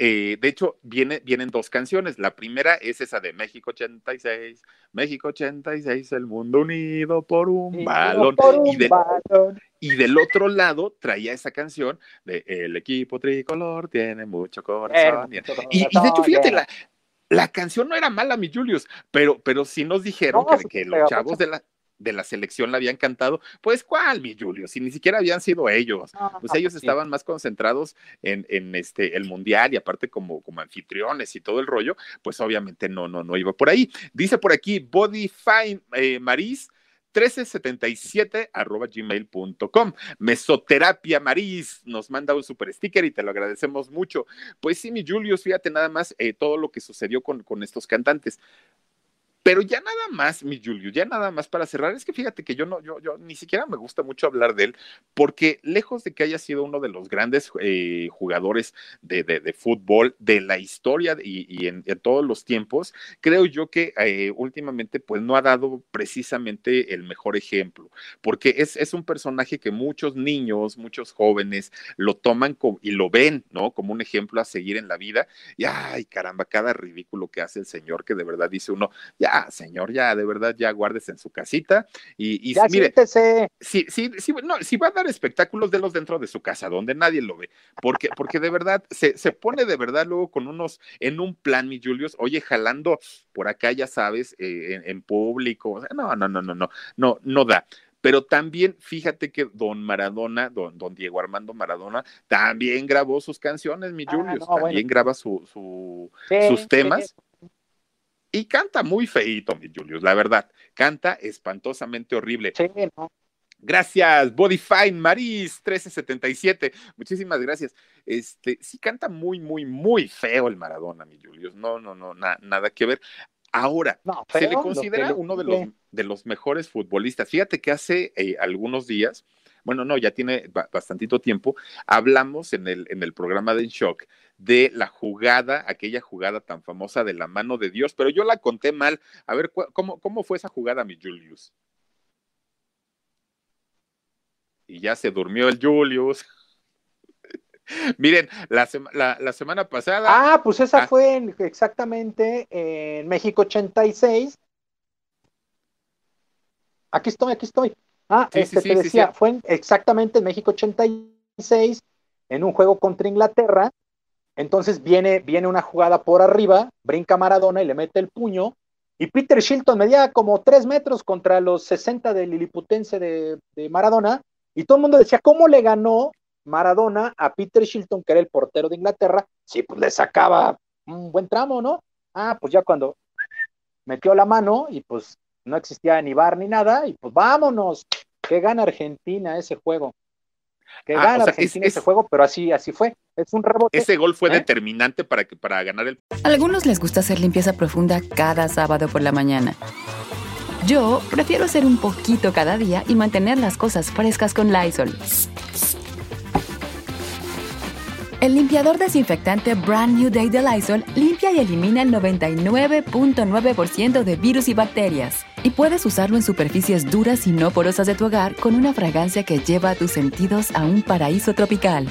eh, de hecho, viene, vienen dos canciones. La primera es esa de México 86, México 86, el mundo unido por un balón. por un Y, de- balón. y del otro lado traía esa canción de El equipo tricolor tiene mucho corazón. Eh, Y, y de hecho, fíjate, la, la canción no era mala, mi Julius, pero, pero sí nos dijeron No, que, que los chavos de la, de la selección la habían cantado. Pues, ¿cuál, mi Julius? Si ni siquiera habían sido ellos. Pues ellos sí. estaban más concentrados en, en este el mundial y aparte como, como anfitriones y todo el rollo, pues obviamente no, no, no iba por ahí. Dice por aquí, Body Fine eh, Maris. 1377 arroba gmail.com. Mesoterapia Maris nos manda un super sticker y te lo agradecemos mucho. Pues sí, mi Julius, fíjate nada más eh, todo lo que sucedió con, con estos cantantes. Pero ya nada más, mi Julio, ya nada más para cerrar, es que fíjate que yo no, yo, yo ni siquiera me gusta mucho hablar de él, porque lejos de que haya sido uno de los grandes eh, jugadores de, de, fútbol de la historia y, en, todos los tiempos, creo yo que eh, últimamente pues no ha dado precisamente el mejor ejemplo, porque es, es un personaje que muchos niños, muchos jóvenes lo toman como, y lo ven, ¿no? Como un ejemplo a seguir en la vida, y ay, caramba, cada ridículo que hace el señor, que de verdad dice uno, ya, señor, ya, de verdad, ya guárdese en su casita. Y, y ya mire, siéntese. si, si, si, no, si va a dar espectáculos de los dentro de su casa, donde nadie lo ve, porque, porque de verdad se, se pone de verdad luego con unos, en un plan, mi Julius, oye, jalando por acá, ya sabes, eh, en, en, público, no, no, no, no, no, no, no da. Pero también fíjate que don Maradona, don, don Diego Armando Maradona, también grabó sus canciones, mi Julius, ah, no, también bueno. graba su, su, sí, sus temas. Sí. Y canta muy feito, mi Julius, la verdad. Canta espantosamente horrible. Sí, no. Gracias, Bodyfine Maris 1377. Muchísimas gracias. Este, sí canta muy, muy, muy feo el Maradona, mi Julius. No, no, no, na, nada que ver. Ahora, no, se le considera uno de los, de los mejores futbolistas. Fíjate que hace eh, algunos días, bueno, no, ya tiene bastantito tiempo, hablamos en el, en el programa de En Shock de la jugada, aquella jugada tan famosa de la mano de Dios, pero yo la conté mal. A ver, ¿cómo, cómo fue esa jugada, mi Julius? Y ya se durmió el Julius. Miren, la, sema, la, la, semana pasada. Ah, pues esa ah, fue en, exactamente en México 86. Aquí estoy, aquí estoy. Ah, sí, este, sí, te sí, decía, fue en, exactamente en México 86, en un juego contra Inglaterra. Entonces viene, viene una jugada por arriba, brinca Maradona y le mete el puño. Y Peter Shilton medía como tres metros contra los 60 del Liliputense de, de Maradona. Y todo el mundo decía, ¿cómo le ganó Maradona a Peter Shilton, que era el portero de Inglaterra? Sí, pues le sacaba un buen tramo, ¿no? Ah, pues ya cuando metió la mano y pues no existía ni bar ni nada, y pues vámonos, que gana Argentina ese juego. Que ah, gana o sea, Argentina es, ese es, juego, pero así, así fue. Es un rebote. Ese gol fue ¿eh? determinante para, que, para ganar el. A algunos les gusta hacer limpieza profunda cada sábado por la mañana. Yo prefiero hacer un poquito cada día y mantener las cosas frescas con Lysol. El limpiador desinfectante Brand New Day de Lysol limpia y elimina el 99.9% de virus y bacterias. Y puedes usarlo en superficies duras y no porosas de tu hogar con una fragancia que lleva a tus sentidos a un paraíso tropical.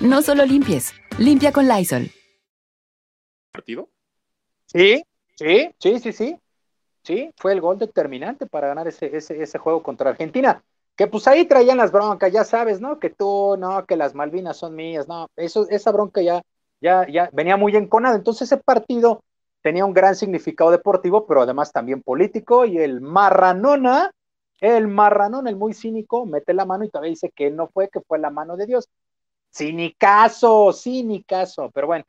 No solo limpies, limpia con Lysol. ¿Partido? Sí, sí, sí, sí, sí. Sí, fue el gol determinante para ganar ese, ese, ese juego contra Argentina. Que pues ahí traían las broncas, ya sabes, ¿no? Que tú, no, que las Malvinas son mías, no, eso, esa bronca ya, ya, ya venía muy enconada. Entonces ese partido tenía un gran significado deportivo, pero además también político, y el marranona, el marranón, el muy cínico, mete la mano y todavía dice que no fue, que fue la mano de Dios. Sin ni caso, sin ni caso, pero bueno,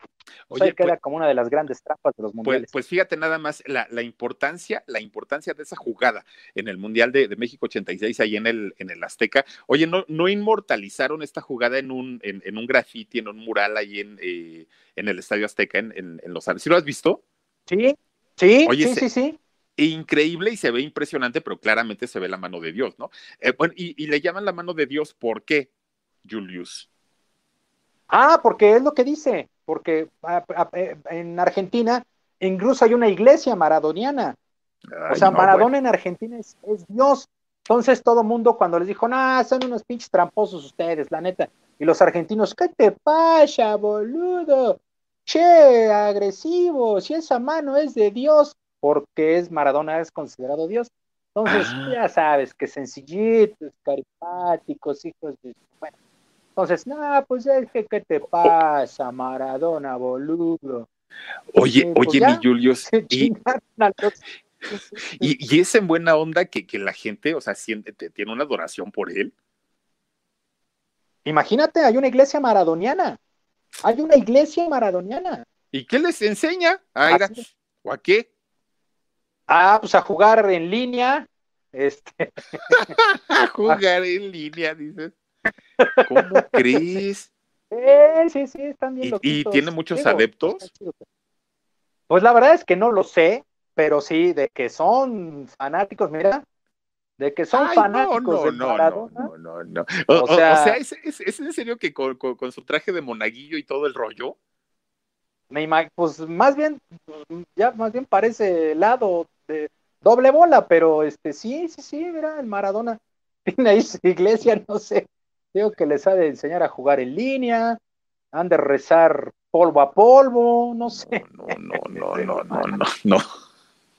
pues Oye, ahí queda pues- como una de las grandes trampas de los Pues, mundiales. pues fíjate nada más la, la importancia, la importancia de esa jugada en el Mundial de, de México 86 ahí en el, en el Azteca. Oye, ¿no, no inmortalizaron esta jugada en un, en, en un graffiti, en un mural ahí en, eh, en el Estadio Azteca, en, en, en Los Ángeles? ¿Sí lo has visto? Sí, sí, Oye, sí, se- sí, sí. Increíble y se ve impresionante, pero claramente se ve la mano de Dios, ¿no? Eh, bueno, y, y le llaman la mano de Dios, ¿por qué, Julius? Ah, porque es lo que dice, porque ah, ah, eh, en Argentina incluso hay una iglesia maradoniana. O sea, no, Maradona bueno. en Argentina es, es Dios. Entonces todo mundo cuando les dijo, no, son unos pinches tramposos ustedes, la neta. Y los argentinos, ¿qué te pasa, boludo? Che, agresivo, si esa mano es de Dios, porque es Maradona, es considerado Dios. Entonces, Ah. ya sabes, que sencillitos, carismáticos, hijos de... Bueno, entonces, no, pues es que, ¿qué te pasa, Maradona, boludo? Oye, Sí, pues oye, ya, mi Julius, y, y, y es en buena onda que, que la gente, o sea, siente, te- tiene una adoración por él. Imagínate, hay una iglesia maradoniana. Hay una iglesia maradoniana. ¿Y qué les enseña? A ir a-. ¿O a qué? Ah, pues a jugar en línea. Este, A jugar en línea, dices. ¿Cómo crees? eh, sí, sí, están bien ¿Y- y tiene muchos Digo, adeptos? Pues la verdad es que no lo sé, pero sí, de que son fanáticos, mira, de que son Ay, fanáticos no, de no, no, Maradona. no, no, no. O, O o- o sea- sea, ¿es, es, es en serio que con, con- con su traje de monaguillo y todo el rollo? Me pues más bien, ya más bien parece helado de doble bola, pero este sí, sí, sí, mira, el Maradona tiene ahí su iglesia, no sé. Digo que les ha de enseñar a jugar en línea, han de rezar polvo a polvo, no sé. No, no, no, no, no, no, no.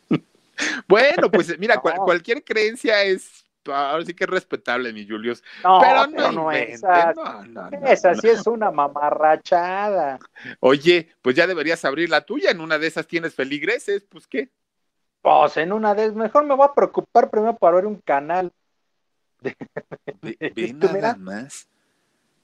Bueno, pues mira, cual- cualquier creencia es, ahora sí que es respetable, mi Julius. No, pero no, pero no esa, esa sí es una mamarrachada. Oye, pues ya deberías abrir la tuya, en una de esas tienes feligreses, pues qué. Pues en una de mejor me voy a preocupar primero para ver un canal. Ve, nada mira. más.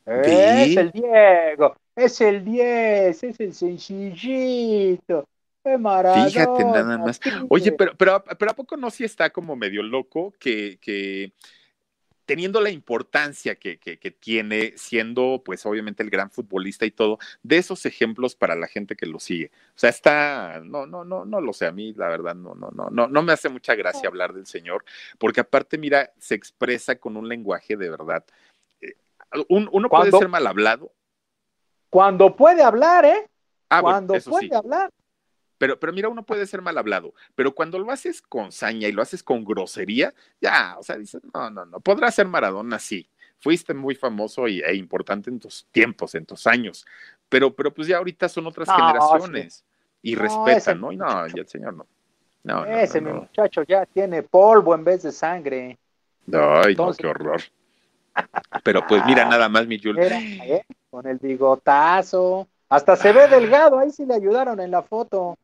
Es Ve. el Diego, es el 10, es el sencillito. Es Maradona. Fíjate nada más. Oye, pero, pero, pero ¿a poco no sí está como medio loco que, que teniendo la importancia que, que, que tiene, siendo pues obviamente el gran futbolista y todo, de esos ejemplos para la gente que lo sigue? O sea, está, no, no, no, no lo sé, a mí la verdad no, no, no, no, no me hace mucha gracia hablar del señor, porque aparte, mira, se expresa con un lenguaje de verdad. eh, un- uno puede ser mal hablado. Cuando puede hablar, ¿eh? Ah, Cuando puede sí. hablar. Pero, pero mira, uno puede ser mal hablado, pero cuando lo haces con saña y lo haces con grosería, ya, o sea, dices, no, no, no, podrás ser Maradona, sí, fuiste muy famoso y, e importante en tus tiempos, en tus años, pero, pero pues ya ahorita son otras No, generaciones y No, respetan, ¿no? Y no, ya el señor no. Ese no, mi muchacho ya tiene polvo en vez de sangre. Ay, no, Entonces- qué horror. Pero pues mira, nada más, mi Jul. Era, ¿eh? Con el bigotazo. Hasta se ve delgado, ahí sí le ayudaron en la foto.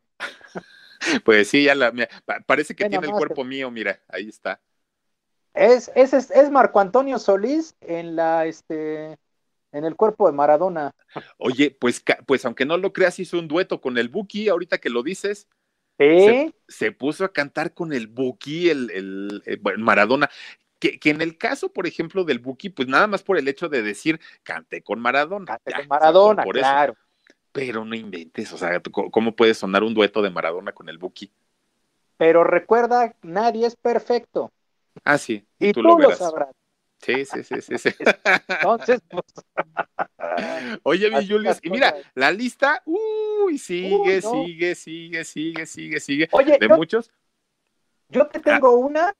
Pues sí, ya la, mira, parece que tiene el cuerpo mío, mira, ahí está. Es, es, es, es Marco Antonio Solís en la este en el cuerpo de Maradona. Oye, pues, pues aunque no lo creas, hizo un dueto con el Buki, ahorita que lo dices. Sí, se puso a cantar con el Buki, el, el, el- bueno, Maradona. Que, que en el caso, por ejemplo, del Buki, pues nada más por el hecho de decir canté con Maradona. cante ya, con Maradona, eso. Pero no inventes, o sea, ¿cómo puede sonar un dueto de Maradona con el Buki? Pero recuerda, nadie es perfecto. Ah, sí, Y tú, tú, lo lo sabrás. Sí, sí, sí, sí, sí. Entonces, pues, Oye, mi Julius, y mira, cosas. la lista, uy, sigue, no. sigue, sigue, sigue, sigue, sigue. Oye, de yo- muchos. Yo te tengo una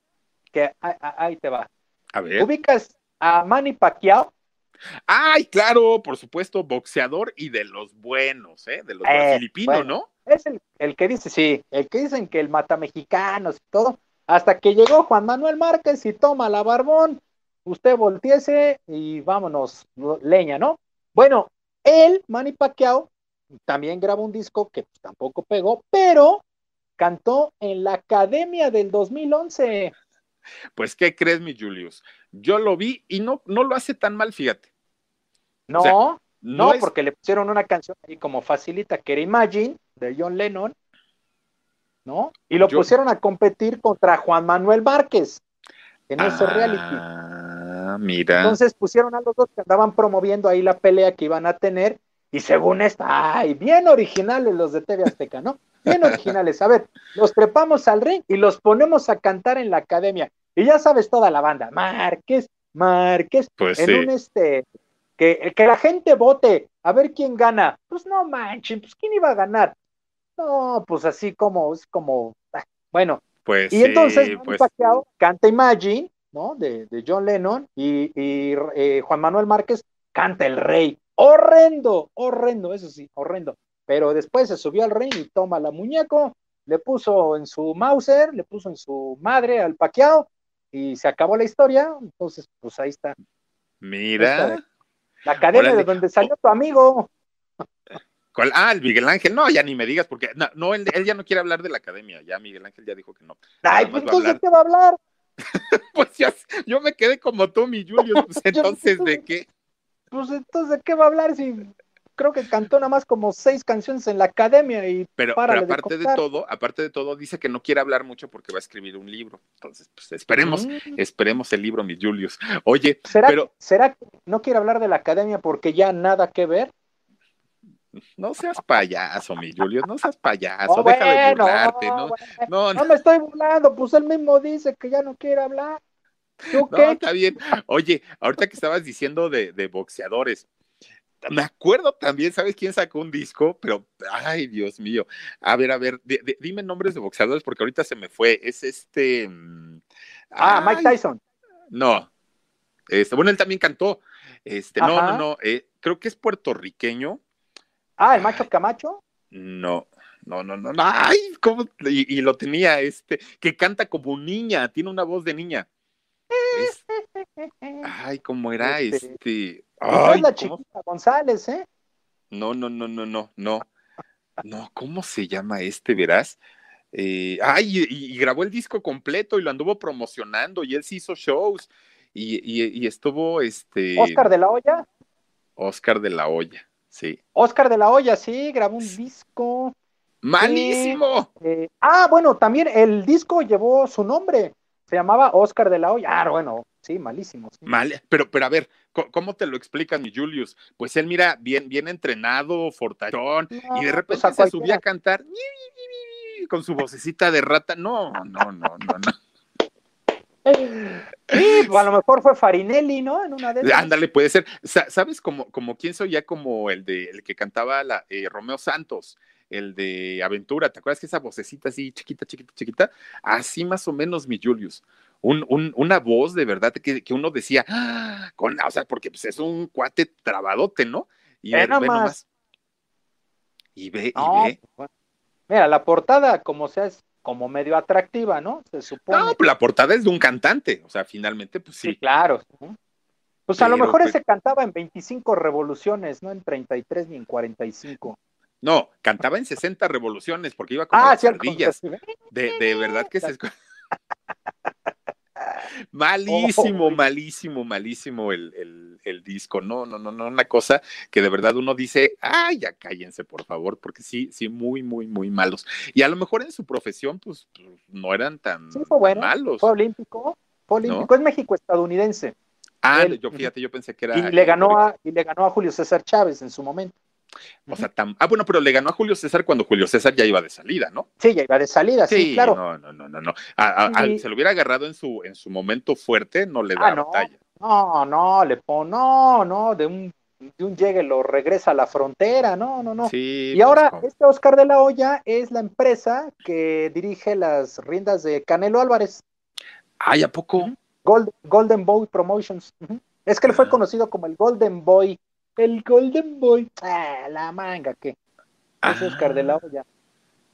que ah, ah, ahí te va. A ver. ¿Ubicas a Manny Pacquiao? Ay, claro, por supuesto, boxeador y de los buenos, ¿eh? De los Eh, filipinos, bueno. ¿no? Es el, el que dice, sí, el que dicen que el mata mexicanos y todo. Hasta que llegó Juan Manuel Márquez y toma la barbón, usted volteese y vámonos, leña, ¿no? Bueno, él, Manny Pacquiao, también grabó un disco que pues, tampoco pegó, pero cantó en la Academia del 2011. Pues, ¿qué crees, mi Julius? Yo lo vi y no, no lo hace tan mal, fíjate. No, O sea, no, No, es- porque le pusieron una canción ahí como facilita, que era Imagine, de John Lennon, ¿no? Y lo Yo- pusieron a competir contra Juan Manuel Márquez en ese reality. Ah, mira. Entonces pusieron a los dos que andaban promoviendo ahí la pelea que iban a tener, y según esta, ay, bien originales los de TV Azteca, ¿no? Bien originales. A ver, los trepamos al ring y los ponemos a cantar en la academia. Y ya sabes toda la banda, Márquez, Márquez, Pues en sí. un este, que, que la gente vote, a ver quién gana. Pues no manchen, pues quién iba a ganar. No, pues así como, es como, ah, bueno, Pues y sí, entonces pues, Pacquiao canta Imagine, ¿no? De, de John Lennon y, y, eh, Juan Manuel Márquez canta El Rey. Horrendo, horrendo, eso sí, horrendo. Pero después se subió al ring y toma la muñeco, le puso en su Mauser, le puso en su madre al Pacquiao y se acabó la historia. Entonces, pues ahí está. mira. La academia de donde salió tu amigo. ¿Cuál? Ah, el Miguel Ángel. No, ya ni me digas, porque no, no, él, él ya no quiere hablar de la academia. Ya Miguel Ángel ya dijo que no. Ay, pues entonces. ¿qué va a hablar? Pues ya, yo me quedé como tú, mi Julius. Pues entonces, ¿de qué? Pues entonces, ¿de qué va a hablar si creo que cantó nada más como seis canciones en la academia y Pero, aparte de, todo, aparte de todo, dice que no quiere hablar mucho porque va a escribir un libro. Entonces, pues esperemos, Mm. esperemos el libro, mi Julius. Oye, ¿Será, pero ¿Será que no quiere hablar de la academia porque ya nada que ver? no seas payaso, mi Julius, no seas payaso, Oh, deja de bueno, burlarte, ¿no? bueno, No, no, no me estoy burlando, pues él mismo dice que ya no quiere hablar. ¿Tú no, qué? está bien. Oye, ahorita que estabas diciendo de, de boxeadores, me acuerdo también, ¿sabes quién sacó un disco? Pero, ay, Dios mío. A ver, a ver, di- di- dime nombres de boxeadores porque ahorita se me fue. Es este. mm, Ah, Mike Tyson. No. Este, bueno, él también cantó. Este, no, no, no. eh, creo que es puertorriqueño. Ah, el macho Camacho. No, no, no, no. no. Ay, ¿cómo? Y, y lo tenía este, que canta como niña, tiene una voz de niña. Es- ay, ¿cómo era Este, este? Ay, es la chiquita González, ¿eh? No, no, no, no, no, no. No, ¿cómo se llama este, verás? Eh, ay, y, y grabó el disco completo y lo anduvo promocionando y él sí hizo shows y, y- y estuvo este Oscar de la Hoya. Oscar de la Hoya, sí. Oscar de la Hoya, sí, grabó un disco. ¡Malísimo! Eh, ah, bueno, también el disco llevó su nombre. Se llamaba Oscar de la Hoya. Ah, bueno, sí, malísimo. sí. Mal, pero, pero a ver, ¿cómo te lo explican, mi Julius? Pues él, mira, bien, bien entrenado, fortachón, No, y de repente pues a se subía a cantar con su vocecita de rata. No, no, no, no, no. Sí, pues a lo mejor fue Farinelli, ¿no? En una de esas. Ándale, puede ser. Sa- ¿Sabes como, como quién soy ya como el de el que cantaba la eh, Romeo Santos, el de Aventura? ¿Te acuerdas que esa vocecita así chiquita, chiquita, chiquita? Así más o menos, mi Julius. Un, un- una voz de verdad que, que uno decía, "Ah", con, o sea, porque pues, es un cuate trabadote, ¿no? Y Ve ve- nomás. Y ve, y ve. pues, Mira, la portada, como sea, es como medio atractiva, ¿no? Se supone. No, pues la portada es de un cantante. O sea, finalmente, pues sí, sí. claro. Pues a lo mejor pues- ese cantaba en 25 revoluciones, no en 33 ni en 45. No, cantaba en 60 revoluciones porque iba con Ah, las cierto. ardillas. De, de verdad que se escu- Malísimo, malísimo, malísimo el, el- el disco. No, no, no, no, una cosa que de verdad uno dice, ay, ya cállense, por favor, porque sí, sí, muy, muy, muy malos. Y a lo mejor en su profesión, pues, pues, no eran tan Sí, fue bueno. malos. Fue olímpico. Fue olímpico. Es México estadounidense. Ah, él- yo fíjate, yo pensé que era. Y le ganó a, y le ganó a Julio César Chávez en su momento. O sea, ah, bueno, pero le ganó a Julio César cuando Julio César ya iba de salida, ¿no? Sí, ya iba de salida, sí, claro. no, no, no, no, no. A- a- se lo hubiera agarrado en su, en su momento fuerte, no le da Ah, no. batalla. No, no, le pon, no, no, de un de un llegue lo regresa a la frontera, no, no, no. Sí, y pues, ahora este Oscar de la Hoya es la empresa que dirige las riendas de Canelo Álvarez, Ay, ¿a poco? Gold- Golden Boy Promotions. Es que él fue Ah. conocido como el Golden Boy. El Golden Boy. Ah, la manga, ¿qué? Es Oscar de la Hoya.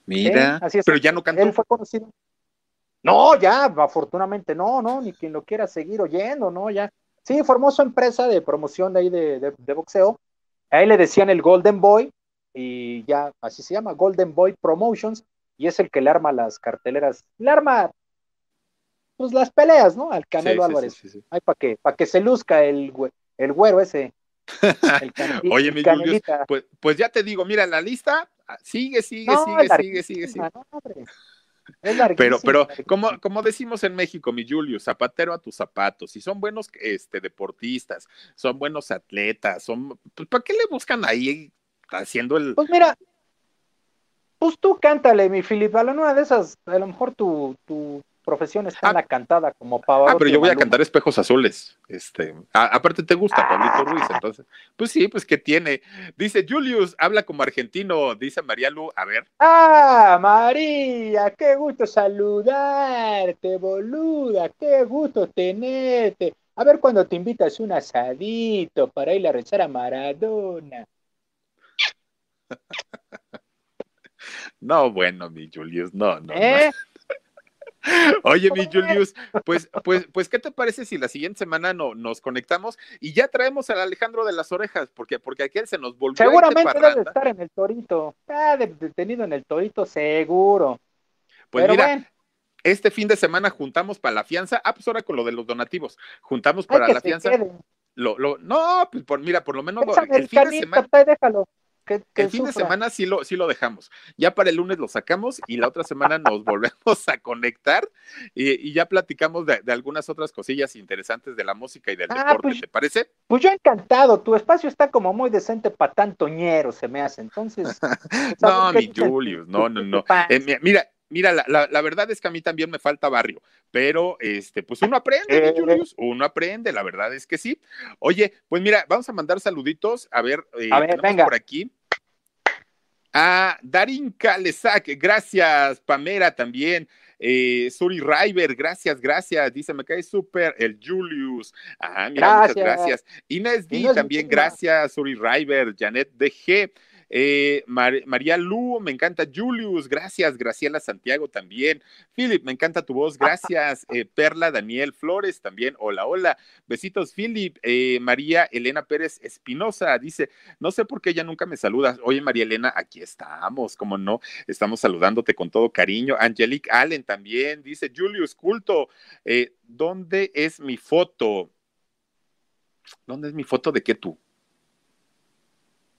Mira, Sí, así es. pero ya no cantó. Él fue conocido. No, ya, afortunadamente no, no, ni quien lo quiera seguir oyendo, no, ya. Sí, formó su empresa de promoción de ahí de, de- de boxeo. A él le decían el Golden Boy y ya, así se llama, Golden Boy Promotions, y es el que le arma las carteleras, le arma pues las peleas, ¿no? Al Canelo Sí, Álvarez. sí, sí, sí. Ay, para que, para que se luzca el, el güero ese. El Oye, mi Julius, pues, pues ya te digo, mira, la lista ah, sigue, sigue, No, sigue, sigue, sigue, sigue. no, Pero, pero, como, como decimos en México, mi Julius, zapatero a tus zapatos, si son buenos este, deportistas, son buenos atletas, son, pues, ¿para qué le buscan ahí haciendo el... Pues mira, pues tú cántale, mi Filip, a la una de esas, a lo mejor tu, tu profesión está Ah. en la cantada como Pavarotti. Ah, pero yo voy a cantar espejos azules. Este, a- aparte te gusta, Pablito Ruiz, entonces, pues sí, pues ¿qué tiene? Dice Julius, habla como argentino, dice María Lu, a ver, Ah, María, qué gusto saludarte, boluda, qué gusto tenerte. A ver cuando te invitas un asadito para ir a rezar a Maradona. no, bueno, mi Julius, no, no, no. Oye, mi Julius, pues, pues, pues, ¿qué te parece si la siguiente semana no, nos conectamos y ya traemos al Alejandro de las orejas? Porque, porque aquel se nos volvió de Seguramente debe estar en el torito. Ah, de- detenido en el torito, seguro. Pues pero mira, bueno, este fin de semana juntamos para la fianza. Ah, pues ahora con lo de los donativos. Juntamos para la fianza. Lo, lo, no, pues por, mira, por lo menos el fin de semana. déjalo. Que, que El fin de semana sí lo, sí lo dejamos. Ya para el lunes lo sacamos y la otra semana nos volvemos a conectar y, y ya platicamos de, de algunas otras cosillas interesantes de la música y del Ah, deporte, pues- ¿te parece? Pues yo encantado, tu espacio está como muy decente para tanto ñero, se me hace. Entonces, No, mi Julius, no, no, no. Eh, mi- mira, mira, la, la- la verdad es que a mí también me falta barrio, pero este, pues uno aprende, Eh. mi Julius, uno aprende, la verdad es que sí. Oye, pues mira, vamos a mandar saluditos, a ver, eh, A ver, venga. por aquí. A Darin Kalesak, gracias, Pamela también. Eh, Suri River, gracias, gracias. Dice, me cae súper el Julius. Ah, mira, muchas Gracias. gracias. Inés D, Inés, también muchísimas. gracias. Suri River, Janet DG. Eh, Mar- María Lu, me encanta Julius, gracias. Graciela Santiago también. Philip, me encanta tu voz, gracias. Eh, Perla Daniel Flores también, hola, hola. Besitos, Philip. Eh, María Elena Pérez Espinosa dice, no sé por qué ella nunca me saluda. Oye, María Elena, aquí estamos, como no, estamos saludándote con todo cariño. Angelique Allen también dice, Julius Culto, ¿dónde es mi foto? ¿Dónde es mi foto de qué tú?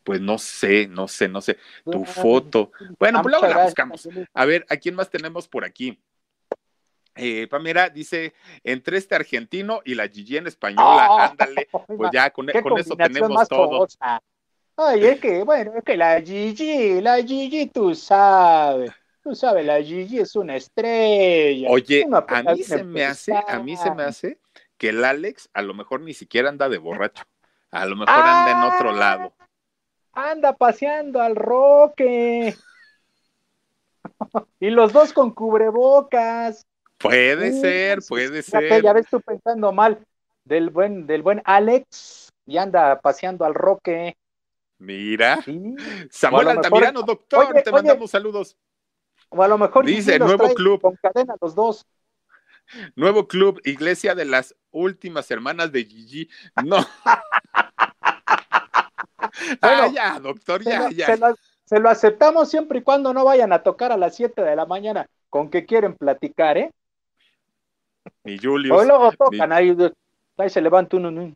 Pues no sé, no sé, no sé. Tu foto. Bueno, pues luego la buscamos. A ver, ¿a quién más tenemos por aquí? Eh, Pamela dice, entre este argentino y la Gigi en española, Oh, ándale, pues ya con, qué con eso tenemos todo. cosa. Ay, es que, bueno, es que la Gigi, la Gigi, tú sabes, tú sabes, la Gigi es una estrella. Oye, a mí se me hace, a mí se me hace que el Alex a lo mejor ni siquiera anda de borracho, a lo mejor anda en otro Ah, lado. Anda paseando al Roque. y los dos con cubrebocas. Puede ser, puede fíjate, ser. Ya ves tú pensando mal del buen, del buen Alex y anda paseando al Roque. Mira, Sí. Samuel mejor- Altamirano, doctor, Oye, te oye. mandamos saludos. O a lo mejor Dice, nuevo club. con cadena los dos. Nuevo club, Iglesia de las Últimas Hermanas de Gigi. No. Bueno, ah, ya, doctor, Se, ya, lo, ya. se lo- se lo aceptamos siempre y cuando no vayan a tocar a las 7 de la mañana con que quieren platicar, ¿eh? Mi Julius. O luego tocan ahí, ahí se levanta uno. ¿no?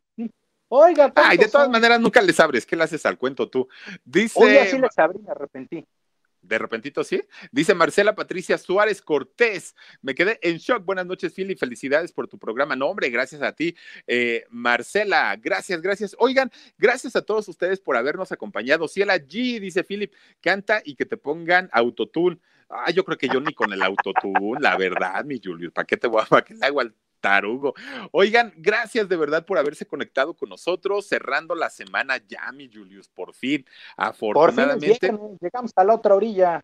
Oiga, Ay, ¿cuántos de todas son? maneras nunca les abres. ¿Qué le haces al cuento tú? Dice. Oye, así les abrí, me arrepentí. De repentito, sí. Dice Marcela Patricia Suárez Cortés. Me quedé en shock. Buenas noches, Philly. Felicidades por tu programa. No, hombre, gracias a ti. Eh, Marcela, gracias, gracias. Oigan, gracias a todos ustedes por habernos acompañado. Ciela G, dice Philip, canta y que te pongan autotune. Ah, yo creo que yo ni con el autotune, la verdad, mi Julius. ¿Para qué te voy a, para qué le hago al Tarugo. Oigan, gracias de verdad por haberse conectado con nosotros, cerrando la semana ya, mi Julius, por fin. Afortunadamente. Por fin llegamos a la otra orilla.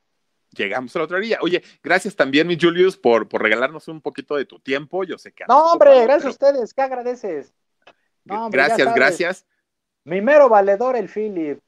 Llegamos a la otra orilla. Oye, gracias también, mi Julius, por, por regalarnos un poquito de tu tiempo. Yo sé que. No, hombre, gracias a ustedes. ¿Qué agradeces? gracias, gracias. Mi mero valedor, el Philip.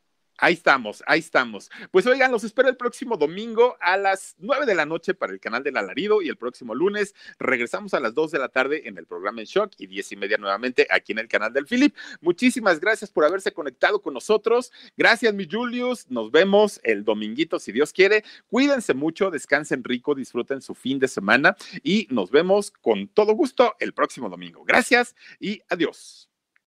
Ahí estamos, ahí estamos. Pues oigan, los espero el próximo domingo a las nueve de la noche para el canal del Alarido y el próximo lunes regresamos a las dos de la tarde en el programa En Shock y diez y media nuevamente aquí en el canal del Philip. Muchísimas gracias por haberse conectado con nosotros. Gracias, mi Julius. Nos vemos el dominguito si Dios quiere. Cuídense mucho, descansen rico, disfruten su fin de semana y nos vemos con todo gusto el próximo domingo. Gracias y adiós.